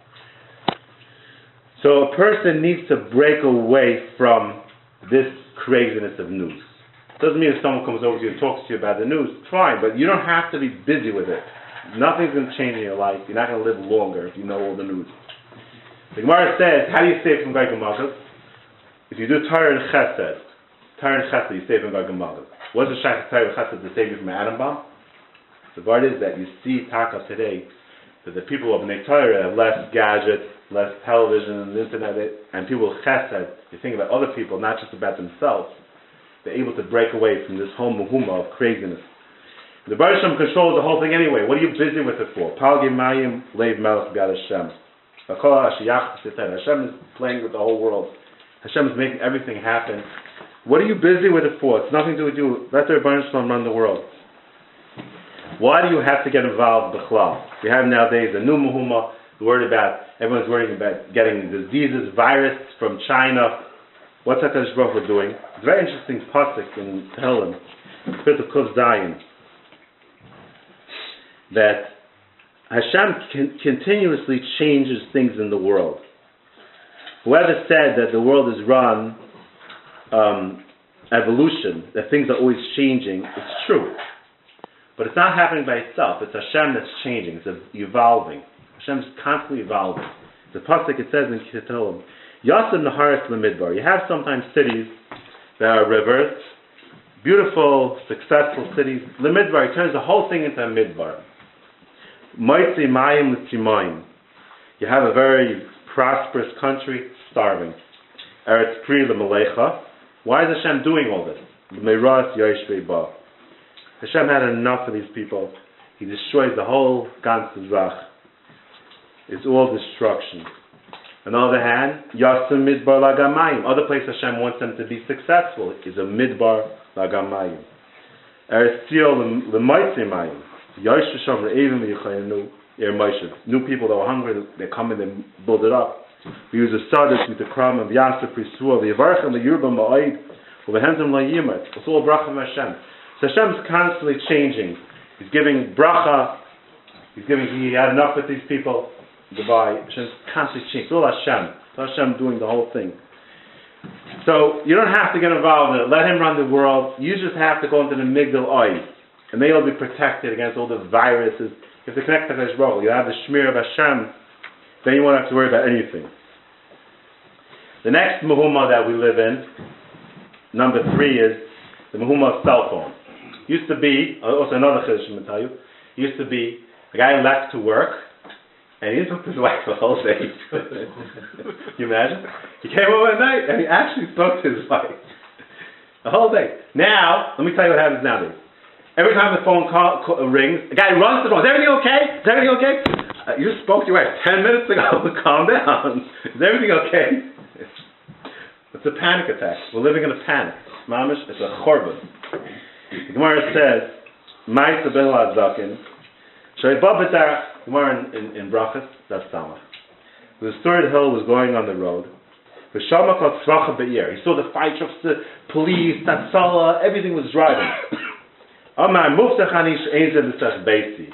So a person needs to break away from this craziness of news. Doesn't mean if someone comes over to you and talks to you about the news, fine, but you don't have to be busy with it. Nothing's going to change in your life. You're not going to live longer if you know all the news. The Gemara says, how do you save from Magog? If you do Torah and Chesed, Torah Chesed, you save from Magog. What's the Shach Torah and Chesed to save you from atom bomb? The part is that you see Taka today that the people of Bnei have less gadgets, less television and internet, and people Chesed, they think about other people, not just about themselves. They're able to break away from this whole muhuma of craziness. The Baruch controls the whole thing anyway. What are you busy with it for? Palgi Mayim Leiv Melech Biad Hashem. Hashem is playing with the whole world. Hashem is making everything happen. What are you busy with it for? It's nothing to do you. Let the Rebbeinu run the world. Why do you have to get involved with Bechlal? We have nowadays a new Muhumma, worried about, everyone's worrying about getting diseases, virus from China. What's HaKadosh Baruch Hu doing? It's a very interesting pasuk in Tehillim, Spirit of Kuf Zayin, that Hashem con- continuously changes things in the world. Whoever said that the world is run um, evolution, that things are always changing, it's true. But it's not happening by itself. It's Hashem that's changing. It's evolving. Hashem is constantly evolving. The pasuk it says in Ketuvim, Yasam Naharis Lemidbar. You have sometimes cities that are rivers, beautiful, successful cities. Lemidbar turns the whole thing into a midbar. Moitzi mayim. You have a very prosperous country, starving. Eretz pri l'malecha. Why is Hashem doing all this? L'meiras yoshvei ba. Hashem had enough of these people. He destroys the whole Gans Zach. It's all destruction. On the other hand, Yasim Midbar Lagamayim. Other place Hashem wants them to be successful is a Midbar Lagamayim. Eretz Tzio L'moitzi New people that were hungry, they come and they build it up. We use a sadis with the kram of Yasef Prisua, the Yavarchem, the Yurba Ma'id, the Hentam La Yimat. It's all bracha from Hashem. So Hashem's constantly changing. He's giving bracha, he's giving, he had enough with these people. Goodbye. Hashem's constantly changing. It's all Hashem. It's Hashem doing the whole thing. So you don't have to get involved in it. Let him run the world. You just have to go into the Migdal Oz. and they'll be protected against all the viruses. If they connect to Hu, you have the Shmir of Hashem, then you won't have to worry about anything. The next Mahuma that we live in, number three, is the Mahuma of cell phone. Used to be, uh, also another Chiddush I'm going to tell you, used to be a guy left to work, and he spoke to his wife the whole day. You imagine? He came home at night, and he actually spoke to his wife. The whole day. Now, let me tell you what happens nowadays. Every time the phone call, call, rings, the guy runs to the phone. Is everything okay? Is everything okay? Uh, you just spoke to your wife ten minutes ago. Calm down. Is everything okay? It's a panic attack. We're living in a panic. Mamish, it's a chorban. The Gemara says, "Ma'isa ben Zakin." Shaybabitar Gemara in, in, in Brachas. That's Samach. The third hill was going on the road. The Shamakot Tzracha Be'ir. He saw the fire trucks, the police, Tatsala, everything was driving. Amar Muftachanish Ezer B'Sach Beisi.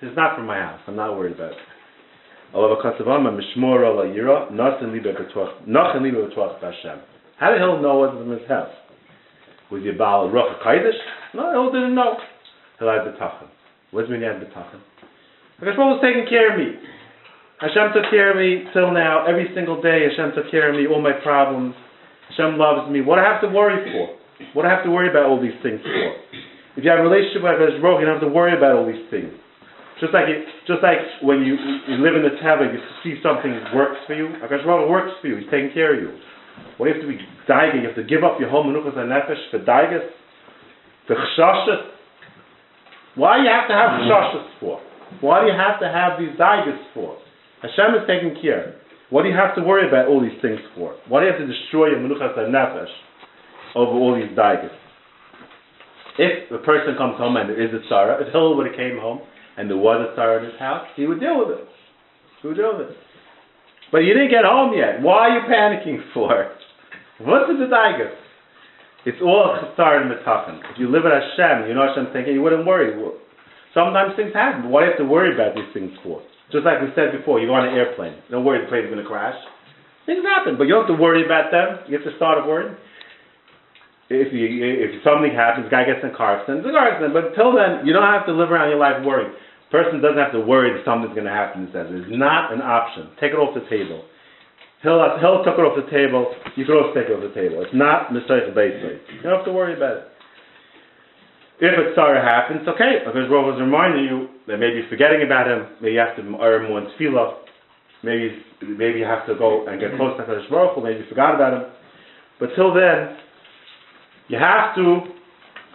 This is not from my house. I'm not worried about it. Yira, Nothing Libe B'Twach, Nothing Libe Hashem. How did he know what was in his house? Was he Baal Ruach Kaidish? No, he didn't know. He had B'Tachan. What does mean he had? Because what was taking care of me? Hashem took care of me till now. Every single day, Hashem took care of me, all my problems. Hashem loves me. What do I have to worry for? What do I have to worry about all these things for? If you have a relationship with Hakadosh you don't have to worry about all these things. Just like it, just like when you, you live in the Teva, you see something works for you. Hakadosh Baruch works for you. He's taking care of you. What do you have to be daiging? You have to give up your whole menuchas and nefesh for daigas, for chshashas. Why do you have to have mm-hmm. chshashas for? Why do you have to have these daigas for? Hashem is taking care. What do you have to worry about all these things for? Why do you have to destroy your menuchas and nefesh over all these daigas? If a person comes home and there is a tzara, if Hillel would have came home and there was a tzara in his house, he would deal with it. He would deal with it. But you didn't get home yet. Why are you panicking for? What's the daigas? It's all chasar and metachan. If you live at Hashem, you know Hashem thinking, you wouldn't worry. Sometimes things happen. But what do you have to worry about these things for? Just like we said before, you go on an airplane. Don't worry the plane's going to crash. Things happen, but you don't have to worry about them. You have to start worrying. If you if something happens, guy gets in a car accident, it's a car accident. But until then, you don't have to live around your life worrying. Person doesn't have to worry that something's going to happen. He says it's not an option. Take it off the table. Hill, Hill took it off the table. You can also take it off the table. It's not mistake basically. You don't have to worry about it. If a tzara happens, okay, because Rav was reminding you that maybe you're forgetting about him, maybe you have to earn more tefillah, maybe maybe you have to go and get close to Hakadosh Baruch maybe you forgot about him. But till then, you have to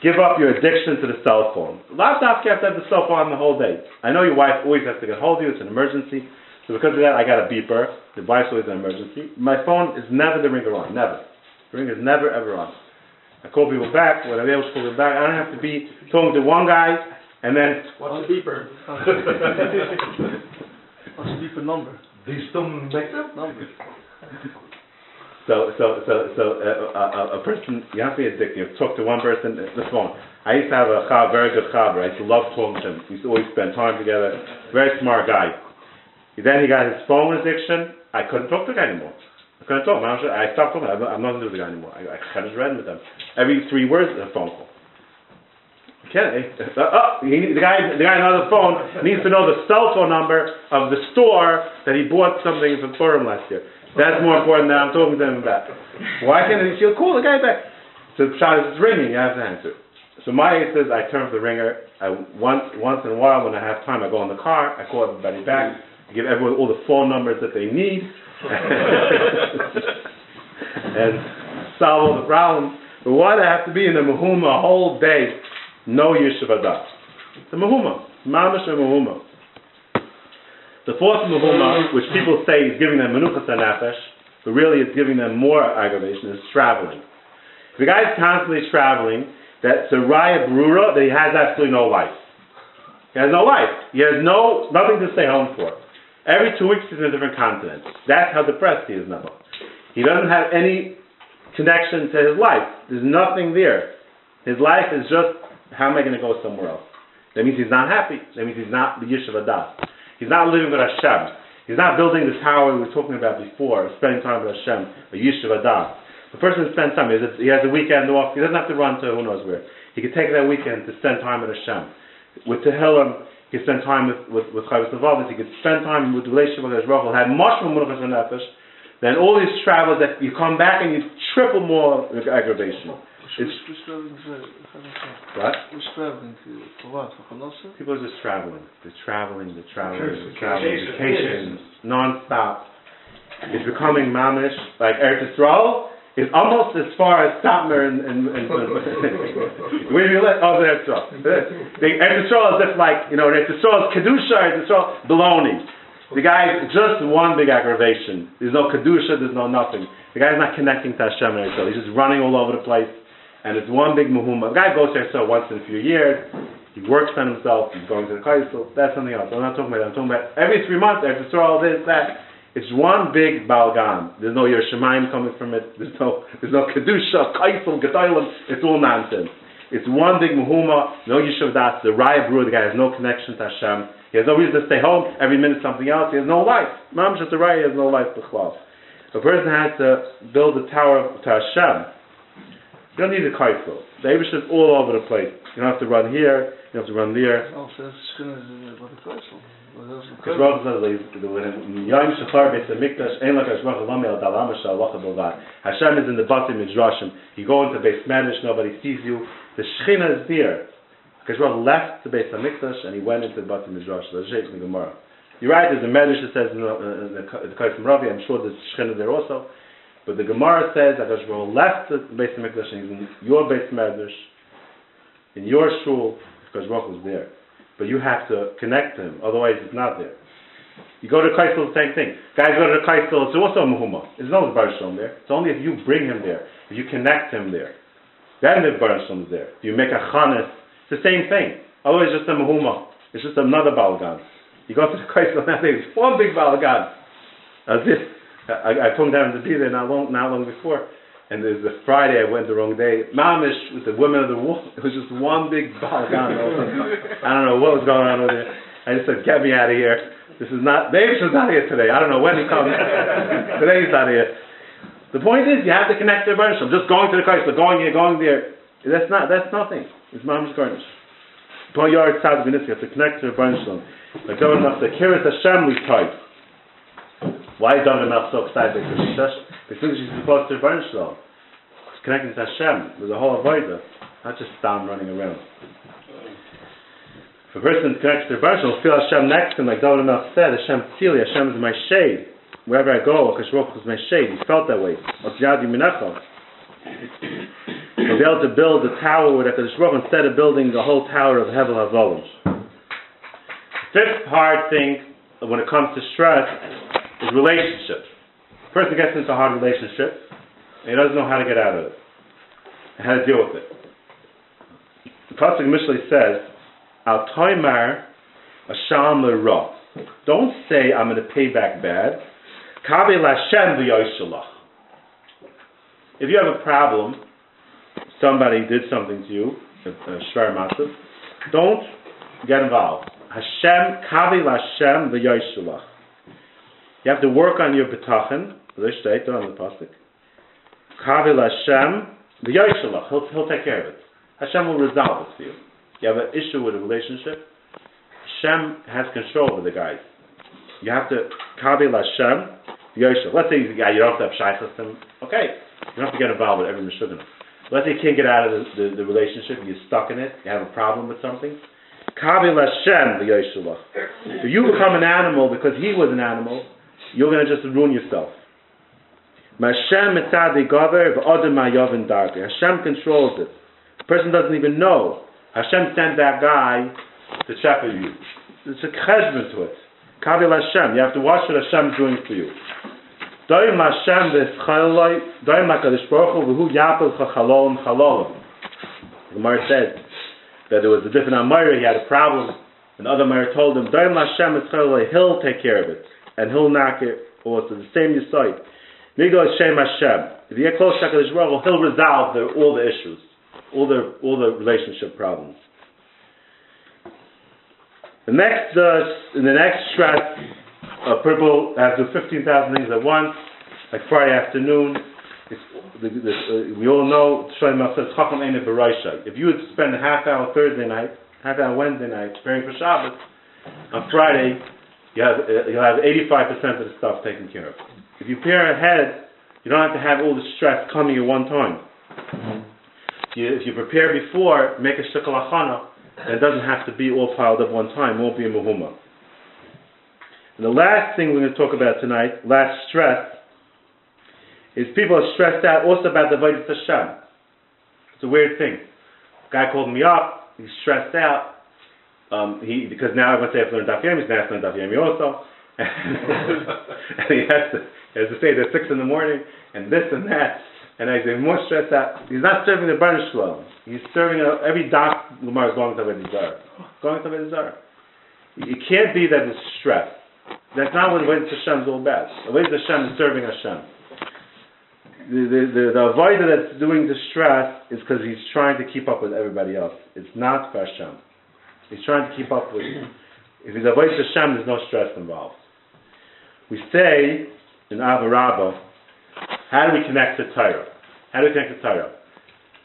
give up your addiction to the cell phone. Last off, you have to have the cell phone on the whole day. I know your wife always has to get hold of you, it's an emergency. So because of that, I got a beeper. The wife's always an emergency. My phone is never the ringer on, never. The ringer is never ever on. I call people back when I'm able to call them back. I don't have to be talking to one guy and then. What's the beeper? What's the beeper number? Die stom beter? Number. So, so, so, so uh, a, a, a person, you have to be addicted. You talk to one person, uh, the phone. I used to have a chab, very good chaber. I used to love talking to him. We used to always spend time together. Very smart guy. Then he got his phone addiction. I couldn't talk to the guy anymore. I couldn't talk. I stopped talking. I'm not, to do with the guy anymore. I, I kind of read with them. Every three words, a phone call. Okay. Uh, oh, he, the guy, the guy on the phone needs to know the cell phone number of the store that he bought something from Purim last year. That's more important than I'm talking to him about. Why can't he? She'll call the guy back. So the shot is ringing. You have to answer. So my ace says I turn to the ringer. I, once once in a while when I have time, I go in the car. I call everybody back. Give everyone all the phone numbers that they need, and solve all the problems. But why do I have to be in the mahuma a whole day? No yeshivada. It's a mahuma. Mamish a mahuma. The fourth mahuma, mm-hmm. which people say is giving them menuchas nefesh, but really it's giving them more aggravation, is traveling. If the guy is constantly traveling, that's a raya brura that he has absolutely no life. He has no life. He has no nothing to stay home for. Every two weeks he's in a different continent. That's how depressed he is now. He doesn't have any connection to his life. There's nothing there. His life is just how am I going to go somewhere else? That means he's not happy. That means he's not the Yishuv Das. He's not living with Hashem. He's not building this tower we were talking about before, spending time with Hashem, a Yishuv Adas. The person spends time, he has, a, weekend off, he doesn't have to run to who knows where. He could take that weekend to spend time with Hashem. With Tehillim, he could spend time with, with, with Chavis he could spend time with the relationship with Hashemah, had much more Munachas Nefesh than all these travels that you come back and you triple more aggravation. Which which traveling is that? What? Which traveling for what? For Chanossa? People are just traveling. They're traveling, they're traveling, they're Vacation. traveling, Vacation. vacations, non-stop. It's becoming mamish, like Eretz Yisrael is almost as far as Satmar and, and, and, where do you live? Oh, Eretz Yisrael. Eretz Yisrael is just like, you know, Eretz Yisrael is Kedusha, Eretz Yisrael, baloney. The guy's just one big aggravation. There's no Kedusha, there's no nothing. The guy's not connecting to Hashem and Eretz Yisrael. He's just running all over the place. And it's one big muhuma. The guy goes there so once in a few years. He works on himself. He's going to the Kaisel. That's something else. I'm not talking about that. I'm talking about every three months, Eretz all this, that. It's one big balgan. There's no Yerushalayim coming from it. There's no there's no kedusha, kaisel, gedolim. It's all nonsense. It's one big muhuma. No yishuv das. The raya brewer, the guy has no connection to Hashem. He has no reason to stay home. Every minute something else. He has no life. Mam just the raya has no life to chlaf. A person has to build a tower to Hashem. You don't need a kaisel. The Abish is all over the place. You don't have to run here. You don't have to run there. Oh, so that's Shkina is about the Kreisel. Well, that's the Because Kreisel. Rosh says, when Yom Shachar Beis Hamikdash, Ein Lak Hashemach Lami Al Dalama Shal Lacha Bilvad. Hashem is in the Batim Midrashim. You go into Beis Medrash, nobody sees you. The Shechina is there. Because Rosh left the Beis Hamikdash and he went into the Batim Midrash. That's Sheikh Gemara. You're right, there's a Medrash that says in uh, uh, the, in the, in the Kaifim Ravi, I'm sure there's Shechina there also. But the Gemara says that Hashem left the Beis he's in your Beis Medrash, in your shul, because Baruch was there. But you have to connect to him, otherwise he's not there. You go to Kaisel, the same thing. Guys go to the Kaisel, it's also a Muhumma. There's no Baruch there. It's only if you bring him there, if you connect him there. Then the Baruch is there. If you make a Chanes, it's the same thing. Otherwise it's just a Muhumma. It's just another Balagan. You go to the Kaisel now, it's one big Balagan. As if, I, I told them to be there not long, not long before. And there's a Friday, I went the wrong day. Mamish with the women of the wall. It was just one big balagan. I don't know what was going on over there. I just said, get me out of here. This is not, Davis is not here today. I don't know when he comes. today he's not here. The point is, you have to connect to the Bereshit. Just going to the Kaisel, going here, going there. That's not, that's nothing. It's Mamish garnish. Go yard south of you have to connect to the Bereshit. Like going up the Kiris Hashem we type. Why is David Melch so excited because she's such, because she's close to Baruch Shalom. She's connected to Hashem. There's a whole avodah, not just down running around. If a person connects to Baruch Shalom, feel Hashem next to him, like David Melch said, Hashem tzili, Hashem is my shade. Wherever I go, Akash Baruch is my shade. He felt that way. He'll be able to build a tower with Akash Baruch instead of building the whole tower of Hevel HaVolim. Fifth hard thing when it comes to stress is relationships. Person gets into a hard relationship, and he doesn't know how to get out of it, and how to deal with it. The Pasuk Mishlei says, Al toimar asham ra. Don't say I'm going to pay back bad. Kabe lashem. If you have a problem, somebody did something to you, a, a shver massive, don't get involved. Hashem, kavi Hashem v'yoshalach. You have to work on your betachin. This state on the pasuk. Kavil Hashem v'yoshalach. He'll he'll take care of it. Hashem will resolve it for you. You have an issue with a relationship. Hashem has control over the guys. You have to kavi Hashem v'yoshalach. Let's say he's a guy you don't have to have him. Okay, you don't have to get involved with every mishugana. Let's say you can't get out of the, the, the relationship. You're stuck in it. You have a problem with something. Kabil Hashem v'yoshalach. If you become an animal because he was an animal, you're going to just ruin yourself. Hashem. Hashem controls it. The person doesn't even know. Hashem sent that guy to shepherd you. It's a cheshbon to it. Kabil Hashem. You have to watch what Hashem's doing for you. Doim Hashem v'schaloi, doim HaKadosh Baruch Hu v'hu yapel chachalom chalom. The Gemara says, that there was a different Amira, he had a problem, and the other Amira told him, Daim Hashem is he'll take care of it, and he'll knock it also. The same Yisoid. Migo Hashem Hashem. If you get close to HaKadosh Baruch he'll resolve the, all the issues, all the, all the relationship problems. The next, uh, in the next stress, uh, people have to do 15,000 things at once, like Friday afternoon. The, the, uh, we all know. If you would spend a half hour Thursday night, half hour Wednesday night preparing for Shabbos, on Friday you have uh, you'll have 85% of the stuff taken care of. If you prepare ahead, you don't have to have all the stress coming at one time. You, if you prepare before, make a shekal achana, and it doesn't have to be all piled up one time. It won't be a muhuma. And the last thing we're going to talk about tonight, last stress, is people are stressed out also about the Avodah Hashem. It's a weird thing. A guy called me up, he's stressed out, um, he, because now say I have to learn Daf Yomi, he's going to have to learn Daf Yomi also. and he has, to, he has to say there's six in the morning, and this and that. And I say, more stressed out. He's not serving the Baruch Shalom. He's serving a, every Daf Gemara is going to Avodah Zarah. Going to Avodah Zarah. It can't be that it's stress. That's not what Avodah Hashem is all about. Avodah Hashem is serving Hashem the the the, the avoider that's doing the stress is because he's trying to keep up with everybody else. It's not for Hashem. He's trying to keep up with. If he's avoiding Hashem, there's no stress involved. We say in Avarabba, how do we connect to Torah? How do we connect to Torah?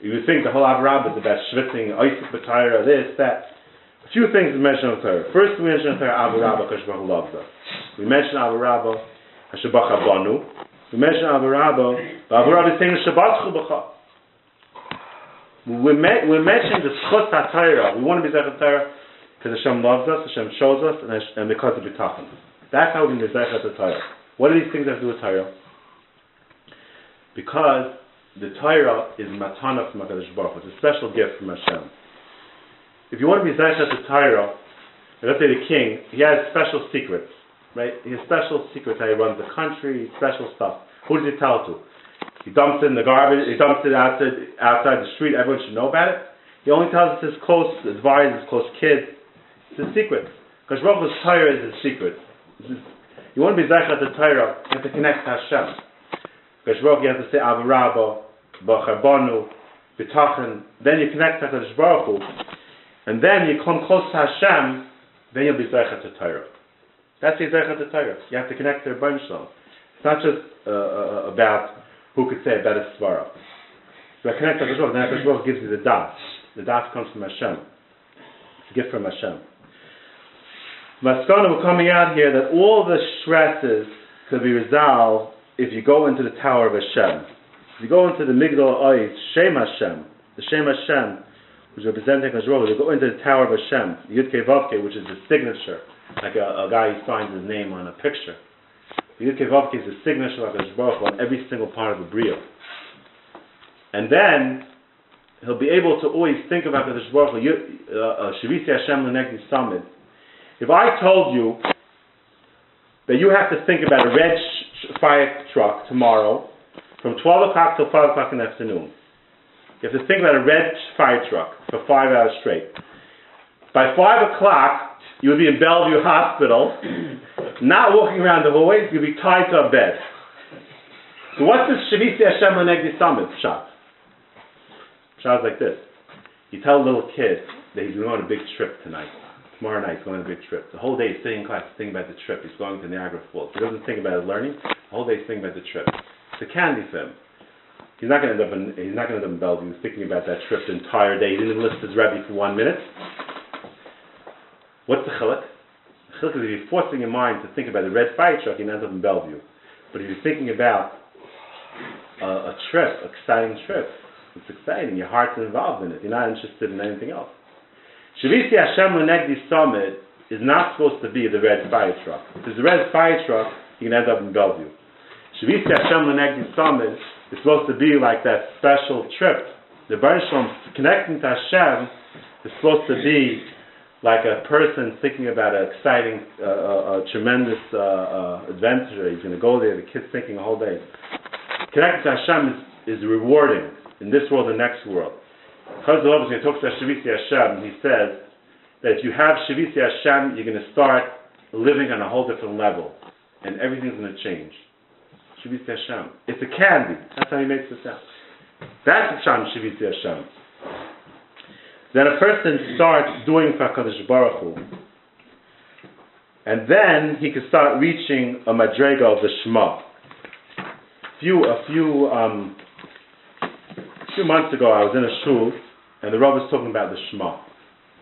You would think the whole Avarabba is about schwitzing, Isaac Torah, this, that. A few things we mention on Torah. First, we mention on Torah Avarabba because loves us. We mention Avarabba, Hashabach Abanu. We mention Avarabba, but Avarabba is saying Shabbat Chubacha. We're, we're mentioning the Schut HaTorah. We want to be Zechat Torah because Hashem loves us, Hashem shows us, and, Hash- and because of Bitachon. That's how we can be Zechat Torah. What do these things have to do with Torah? Because the Torah is matana from HaKadosh Baruch. It's a special gift from Hashem. If you want to be Zechat Torah, let's say the king, he has special secrets, right? He has special secrets how he runs the country, special stuff. Who does he tell to? He dumps it in the garbage, he dumps it outside, outside the street, everyone should know about it. He only tells his close advisors, his close kids. It's a secret. Because Baruch Hu's Torah is his secret. You want to be Zechat the Torah, you have to connect to Hashem. Because Baruch you have to say Avarabba, Bachabanu, B'tachan, then you connect to Baruch Hu, and then you come close to Hashem, then you'll be Zechat the Torah. That's the Zechat the Torah. You have to connect to Rebbeinu Shalom. It's not just uh, uh, about who could say a better svara. So I connect HaKadosh Baruch then HaKadosh Baruch gives you the das. The das comes from Hashem. It's a gift from Hashem. Maskana, we're coming out here that all the stresses could be resolved if you go into the tower of Hashem. If you go into the Migdal Oz, Shem Hashem, the Shem Hashem, which is representing Hashem, you go into the tower of Hashem, Yud Kei Vav Kei, which is the signature, like a, a guy who signs his name on a picture. The Yud is the signature of Hashem Baruch on every single part of the Bria. And then he'll be able to always think about Hashem Baruch uh, uh, Shavisi Hashem Lenegdi Summit. If I told you that you have to think about a red fire truck tomorrow from 12 o'clock till 5 o'clock in the afternoon, you have to think about a red fire truck for five hours straight. By 5 o'clock, you would be in Bellevue Hospital, not walking around the hallways, you'd be tied to a bed. So what's this Shavisi Hashem Lenegdi Summit shot? Shot's like this. You tell a little kid that he's going on a big trip tonight. Tomorrow night he's going on a big trip. The whole day he's sitting in class thinking about the trip. He's going to Niagara Falls. He doesn't think about his learning. The whole day he's thinking about the trip. It's a candy for him. He's not going to end up in he's not going to end up in Bellevue He's thinking about that trip the entire day. He didn't enlist his Rebbe for one minute. What's the chiluk? The if you're forcing your mind to think about a red fire truck, you end up in Bellevue. But if you're thinking about a, a trip, an exciting trip, it's exciting. Your heart's involved in it. You're not interested in anything else. Shavisi Hashem Lenegdi Summit is not supposed to be the red fire truck. If it's the red fire truck, you can end up in Bellevue. Shavisi Hashem Lenegdi Summit is supposed to be like that special trip. The Baruch connecting to Hashem is supposed to be like a person thinking about an exciting, uh, uh, tremendous uh, uh, adventure. He's going to go there. The kid's thinking the whole day. Connecting to Hashem is, is rewarding in this world and next world. Chazal Ovis, when he talks about Shavisi Hashem, he says that if you have Shavisi Hashem, you're going to start living on a whole different level, and everything's going to change. Shavisi Hashem. It's a candy. That's how he makes it sound. That's Hashem, Shavisi Hashem. Then a person starts doing for HaKadosh Baruch Hu, and then he can start reaching a madrega of the Shema. Few, a few um, few months ago, I was in a shul, and the Rav was talking about the Shema.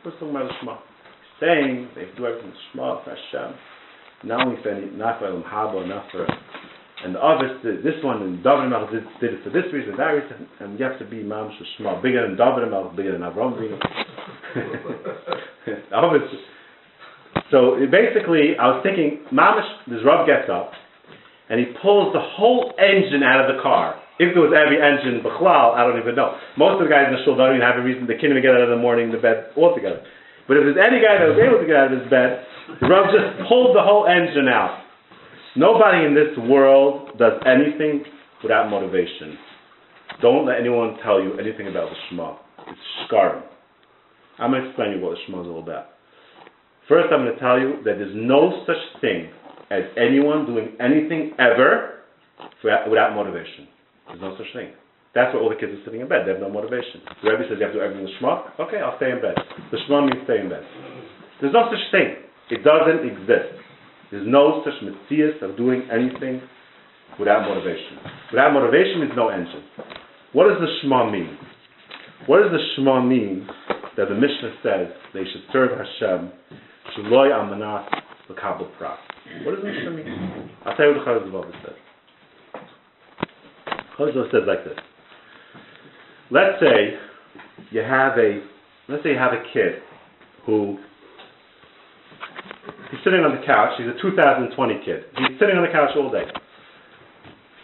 He was talking about the Shema. Saying they do everything Shema for Hashem. Not only for not for Haba, not for. And the others, did this one, and David Melch did, did it for this reason, that reason, and you have to be Mam Shema. Bigger than David Melch, bigger than Avram Avinu. So basically, I was thinking, Mamish, this Rav gets up, and he pulls the whole engine out of the car. If there was every engine, Bechlal, I don't even know. Most of the guys in the shul don't even have a reason, they can't even get out of the morning to bed altogether. But if there's any guy that was able to get out of his bed, the Rav just pulled the whole engine out. Nobody in this world does anything without motivation. Don't let anyone tell you anything about the Shema. It's scarring. I'm going to explain you what the Shema is all about. First, I'm going to tell you that there's no such thing as anyone doing anything ever without motivation. There's no such thing. That's why all the kids are sitting in bed. They have no motivation. The Rebbe says you have to do everything with Shema. Okay, I'll stay in bed. The Shema means stay in bed. There's no such thing. It doesn't exist. There's no such mitzvah of doing anything without motivation. Without motivation means no engine. What does the Shema mean? What does the Shema mean that the Mishnah says they should serve Hashem Shaloi Amanat L'Kabel Prat? What does the Mishnah mean? I'll tell you what the Chazal says. Chazal says like this. Let's say you have a let's say you have a kid who he's sitting on the couch. He's a 2020 kid. He's sitting on the couch all day.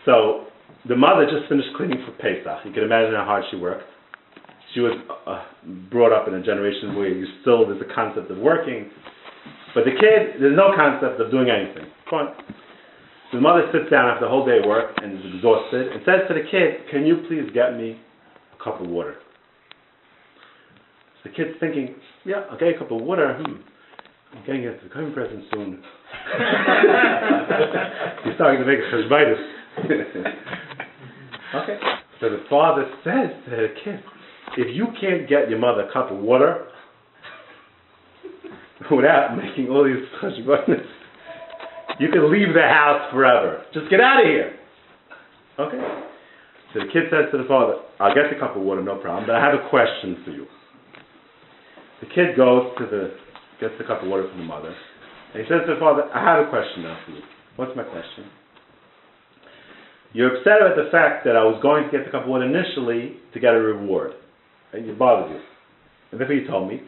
So the mother just finished cleaning for Pesach. You can imagine how hard she worked. She was uh, brought up in a generation where you still there's a concept of working, but the kid there's no concept of doing anything. Fine. The mother sits down after the whole day of work and is exhausted and says to the kid, "Can you please get me a cup of water?" So the kid's thinking, "Yeah, I'll get a cup of water. Hmm. I'm getting it to the coming present soon." He's starting to make a cheshbaitis. okay. So the father says to the kid, if you can't get your mother a cup of water without making all these cheshbonis, you can leave the house forever. Just get out of here. Okay. So the kid says to the father, I'll get the cup of water, no problem, but I have a question for you. The kid goes to the, gets the cup of water from the mother, and he says to the father, I have a question now for you. What's my question? You're upset about the fact that I was going to get the cup of water initially to get a reward. And it bothered you. And therefore you told me,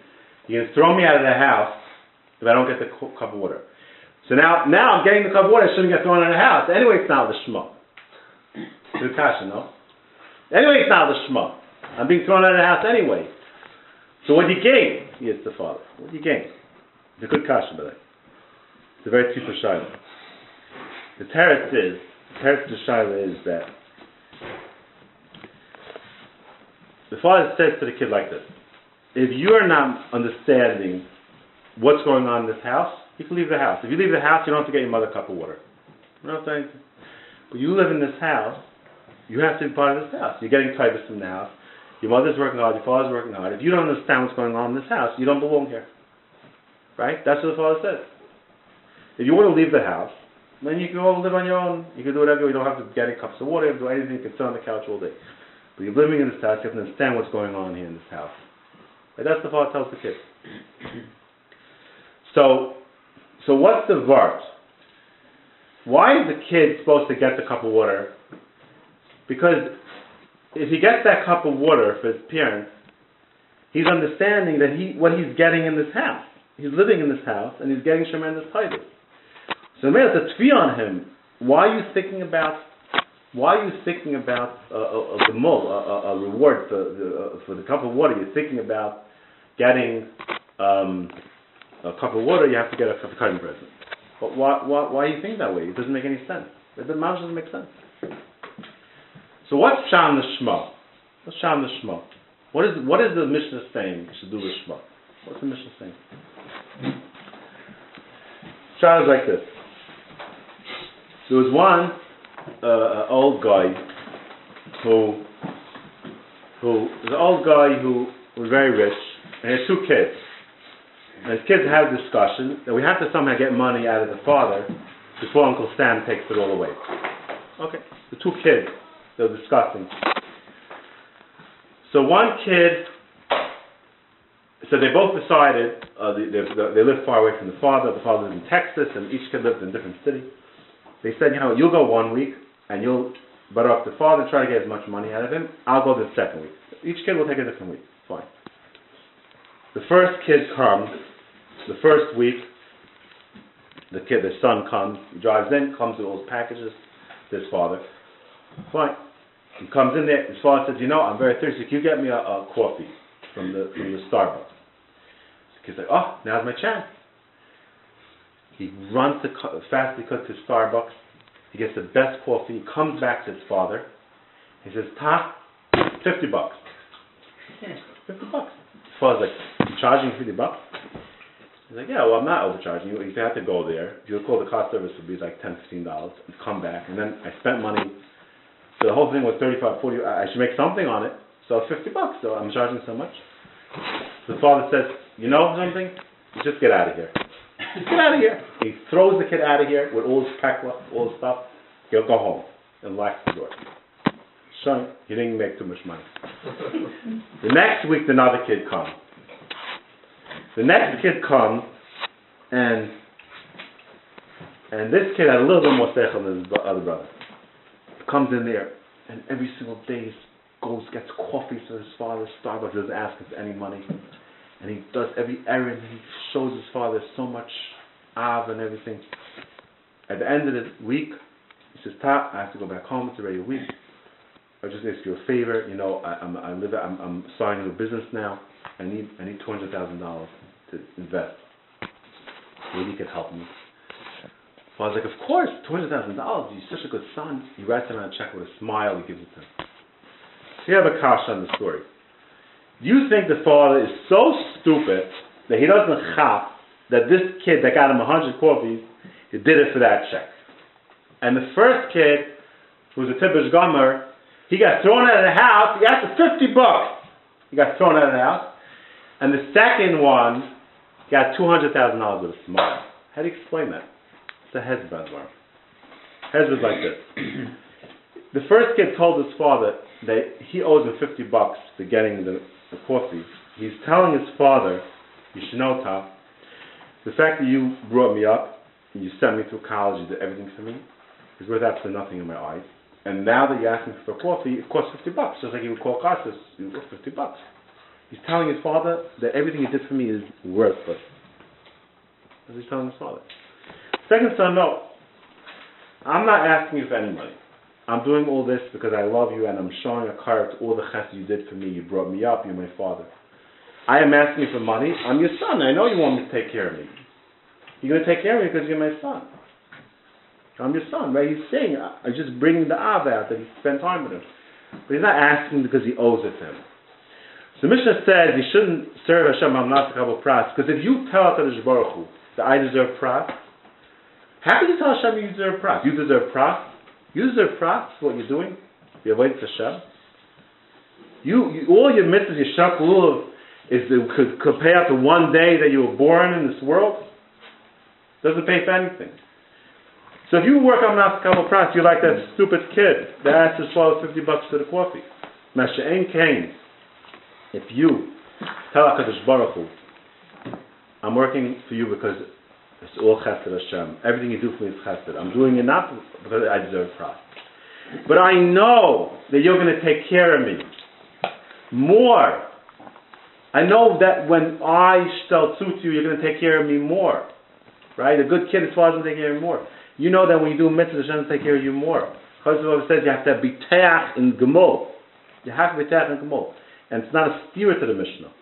you're going to throw me out of the house if I don't get the cup of water. So now, now I'm getting the cup of water, I shouldn't get thrown out of the house. Anyway, it's not the Shema. Good kasha, no? Anyway, it's not the Shema. I'm being thrown out of the house anyway. So what do you gain? Yes, the father. What do you gain? It's a good the way. It's a very cheap shaila. The teretz is, the teretz the shaila is that the father says to the kid like this: If you are not understanding what's going on in this house, you can leave the house. If you leave the house, you don't have to get your mother a cup of water. You know what I'm saying? But you live in this house, you have to be part of this house. You're getting titles from the house. Your mother's working hard, your father's working hard. If you don't understand what's going on in this house, you don't belong here. Right? That's what the father says. If you want to leave the house, then you can go live on your own. You can do whatever. You don't have to get any cups of water. You do anything. You can sit on the couch all day. But you're living in this house. You have to understand what's going on here in this house. That's the father tells the kid. So, so what's the vart? Why is the kid supposed to get the cup of water? Because if he gets that cup of water for his parents, he's understanding that he what he's getting in this house. He's living in this house and he's getting tremendous titles. So man, it's a tvi on him. Why are you thinking about why are you thinking about a, a, a a, a, reward for the, uh, for the cup of water? You're thinking about getting um, a cup of water. You have to get a cup of cutting present. But why, why, why are you thinking that way? It doesn't make any sense. The the mouth doesn't make sense. So what's Sham the Shema? What's Sham the Shema? What is what is the Mishnah saying should do with Shema? What's the Mishnah saying? Is like this. There was one uh, old guy who who was an old guy who was very rich and he had two kids. And his kids had a discussion that we have to somehow get money out of the father before Uncle Sam takes it all away. Okay. The two kids, they were discussing. So one kid, so they both decided, uh, they, they, they lived far away from the father, the father lived in Texas, and each kid lived in a different city. They said, you know, you'll go one week, and you'll butter up the father try to get as much money out of him. I'll go the second week. Each kid will take a different week. Fine. The first kid comes, the first week, the kid, the son comes, he drives in, comes with all his packages his father. Fine. He comes in there, his father says, you know, I'm very thirsty, can you get me a, a coffee from the, from the Starbucks? Kid's like, oh, now's my chance. He runs to, as fast could to Starbucks, he gets the best coffee, he comes back to his father, he says, Ta, 50 bucks. 50 bucks. His father's like, you charging 50 bucks? He's like, yeah, well, I'm not overcharging you. If you had to go there, if you call the cost service, would be like 10 $15 come back. And then I spent money. So the whole thing was thirty-five, forty. I I should make something on it. So it's 50 bucks. So I'm charging so much. The father says, you know something? Just get out of here. Just get out of here. He throws the kid out of here with all his pekla, all his stuff. He'll go home and lock the door. Son, you didn't make too much money. the next week, another kid comes. The next kid comes, and and this kid had a little bit more seichel than his other brother. Comes in there, and every single day he goes gets coffee for his father. Starbucks doesn't ask him for any money, and he does every errand. He shows his father so much av and everything. At the end of the week, he says, "Ta, I have to go back home. It's already a week. I just ask you a favor. You know, I, I'm I live. I'm, I'm starting a business now. I need I need two hundred thousand dollars to invest. Maybe you could help me." So I like, "Of course, two hundred thousand dollars. You're such a good son." He writes him on a check with a smile. He gives it to him. So you have a kash on the story. You think the father is so stupid that he doesn't chop that this kid that got him hundred coffees, he did it for that check? And the first kid, who was a typish gomer, he got thrown out of the house. He asked for 50 bucks. He got thrown out of the house. And the second one got $200,000 with a smile. How do you explain that? It's a hezbollah. Hezbollah like this. the first kid told his father that he owes him 50 bucks for getting the, the coffee. He's telling his father, you know, the fact that you brought me up, and you sent me through college, you did everything for me, is worth absolutely nothing in my eyes. And now that you ask me for coffee, it costs 50 bucks. Just like he would call Casas, it was 50 bucks. He's telling his father that everything he did for me is worthless. What he's telling his father. Second son, no. I'm not asking you for any money. I'm doing all this because I love you and I'm showing a card to all the chesed you did for me. You brought me up, you're my father. I am asking for money. I'm your son. I know you want me to take care of me. You're going to take care of me because you're my son. I'm your son, right? He's saying, I'm just bringing the Av out that he spent time with him. But he's not asking because he owes it to him. So Mishnah says you shouldn't serve Hashem Amnas Kabul Pras, because if you tell Kadosh Baruch Hu that I deserve Pras, how can you tell Hashem you deserve Pras? You deserve Pras? You deserve Pras for what you're doing? You're waiting for Hashem? You, you, all your mitzvahs, your shakululav, is to, could, out to one day that you were born in this world? Doesn't pay for anything. So if you work on Nas Kabul Pras, you're like that stupid kid that asked his father 50 bucks for the coffee. Masha'en Kain, if you tell HaKadosh Baruch Hu, I'm working for you because it's all chesed Hashem. Everything you do for me is chesed. I'm doing it not because I deserve pras. But I know that you're going to take care of me more. I know that when I shall suit you, you're going to take care of me more. Right? A good kid is supposed to take care of me more. You know that when you do mitzvahs, Hashem will take care of you more. Chazal says you have to be teach in gemol. You have to be teach in gemol. And it's not a steer to the Mishnah.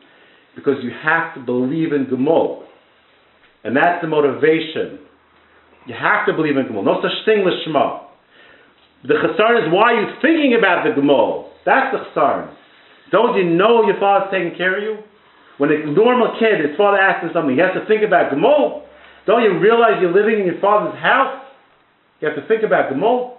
Because you have to believe in gemol. And that's the motivation. You have to believe in gemol. No such thing with Shema. The chasarn is why you're you thinking about the gemol. That's the chasarn. Don't you know your father's taking care of you? When a normal kid, his father asks him something, he has to think about gemol. Don't you realize you're living in your father's house? You have to think about Gemol.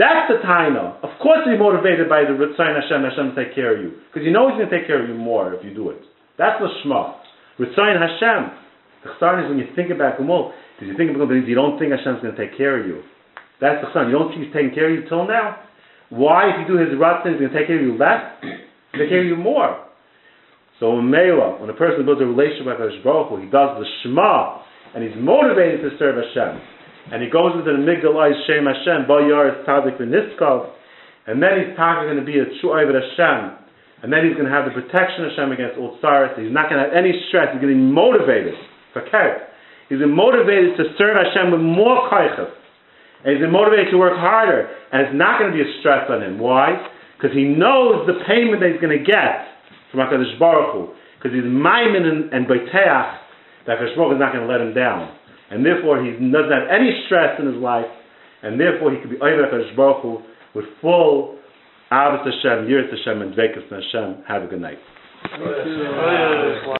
That's the Taina. Of course you're motivated by the Ritzayin Hashem, Hashem to take care of you. Because you know He's going to take care of you more if you do it. That's the Shema. Ritzayin Hashem. The Chsarn is when you think about Gemol, because you think about Gemol, you don't think Hashem's going to take care of you. That's the Chsarn. You don't think He's taking care of you till now. Why, if you do his ratzin, he's going to take care of you less? He's take care of you more. So in Mela, when a person builds a relationship with Hakadosh Baruch Hu, he does the Shema, and he's motivated to serve Hashem. And he goes into the Migdal Oz Shem Hashem, Ba Yarutz Tzadik V'Nisgav, and then he's probably going to be a true Oived Hashem, and then he's going to have the protection of Hashem against all tsaris. He's not going to have any stress. He's going to be motivated for keret. He's been motivated to serve Hashem with more kaichas. And he's been motivated to work harder. And it's not going to be a stress on him. Why? Because he knows the payment that he's going to get from HaKadosh Baruch Hu. Because he's maimin and, and beteach that HaKadosh Baruch is not going to let him down. And therefore he doesn't have any stress in his life. And therefore he can be over HaKadosh Baruch Hu with full Ahavas Hashem, Yirat Hashem, and Dveikus Hashem. Have a good night.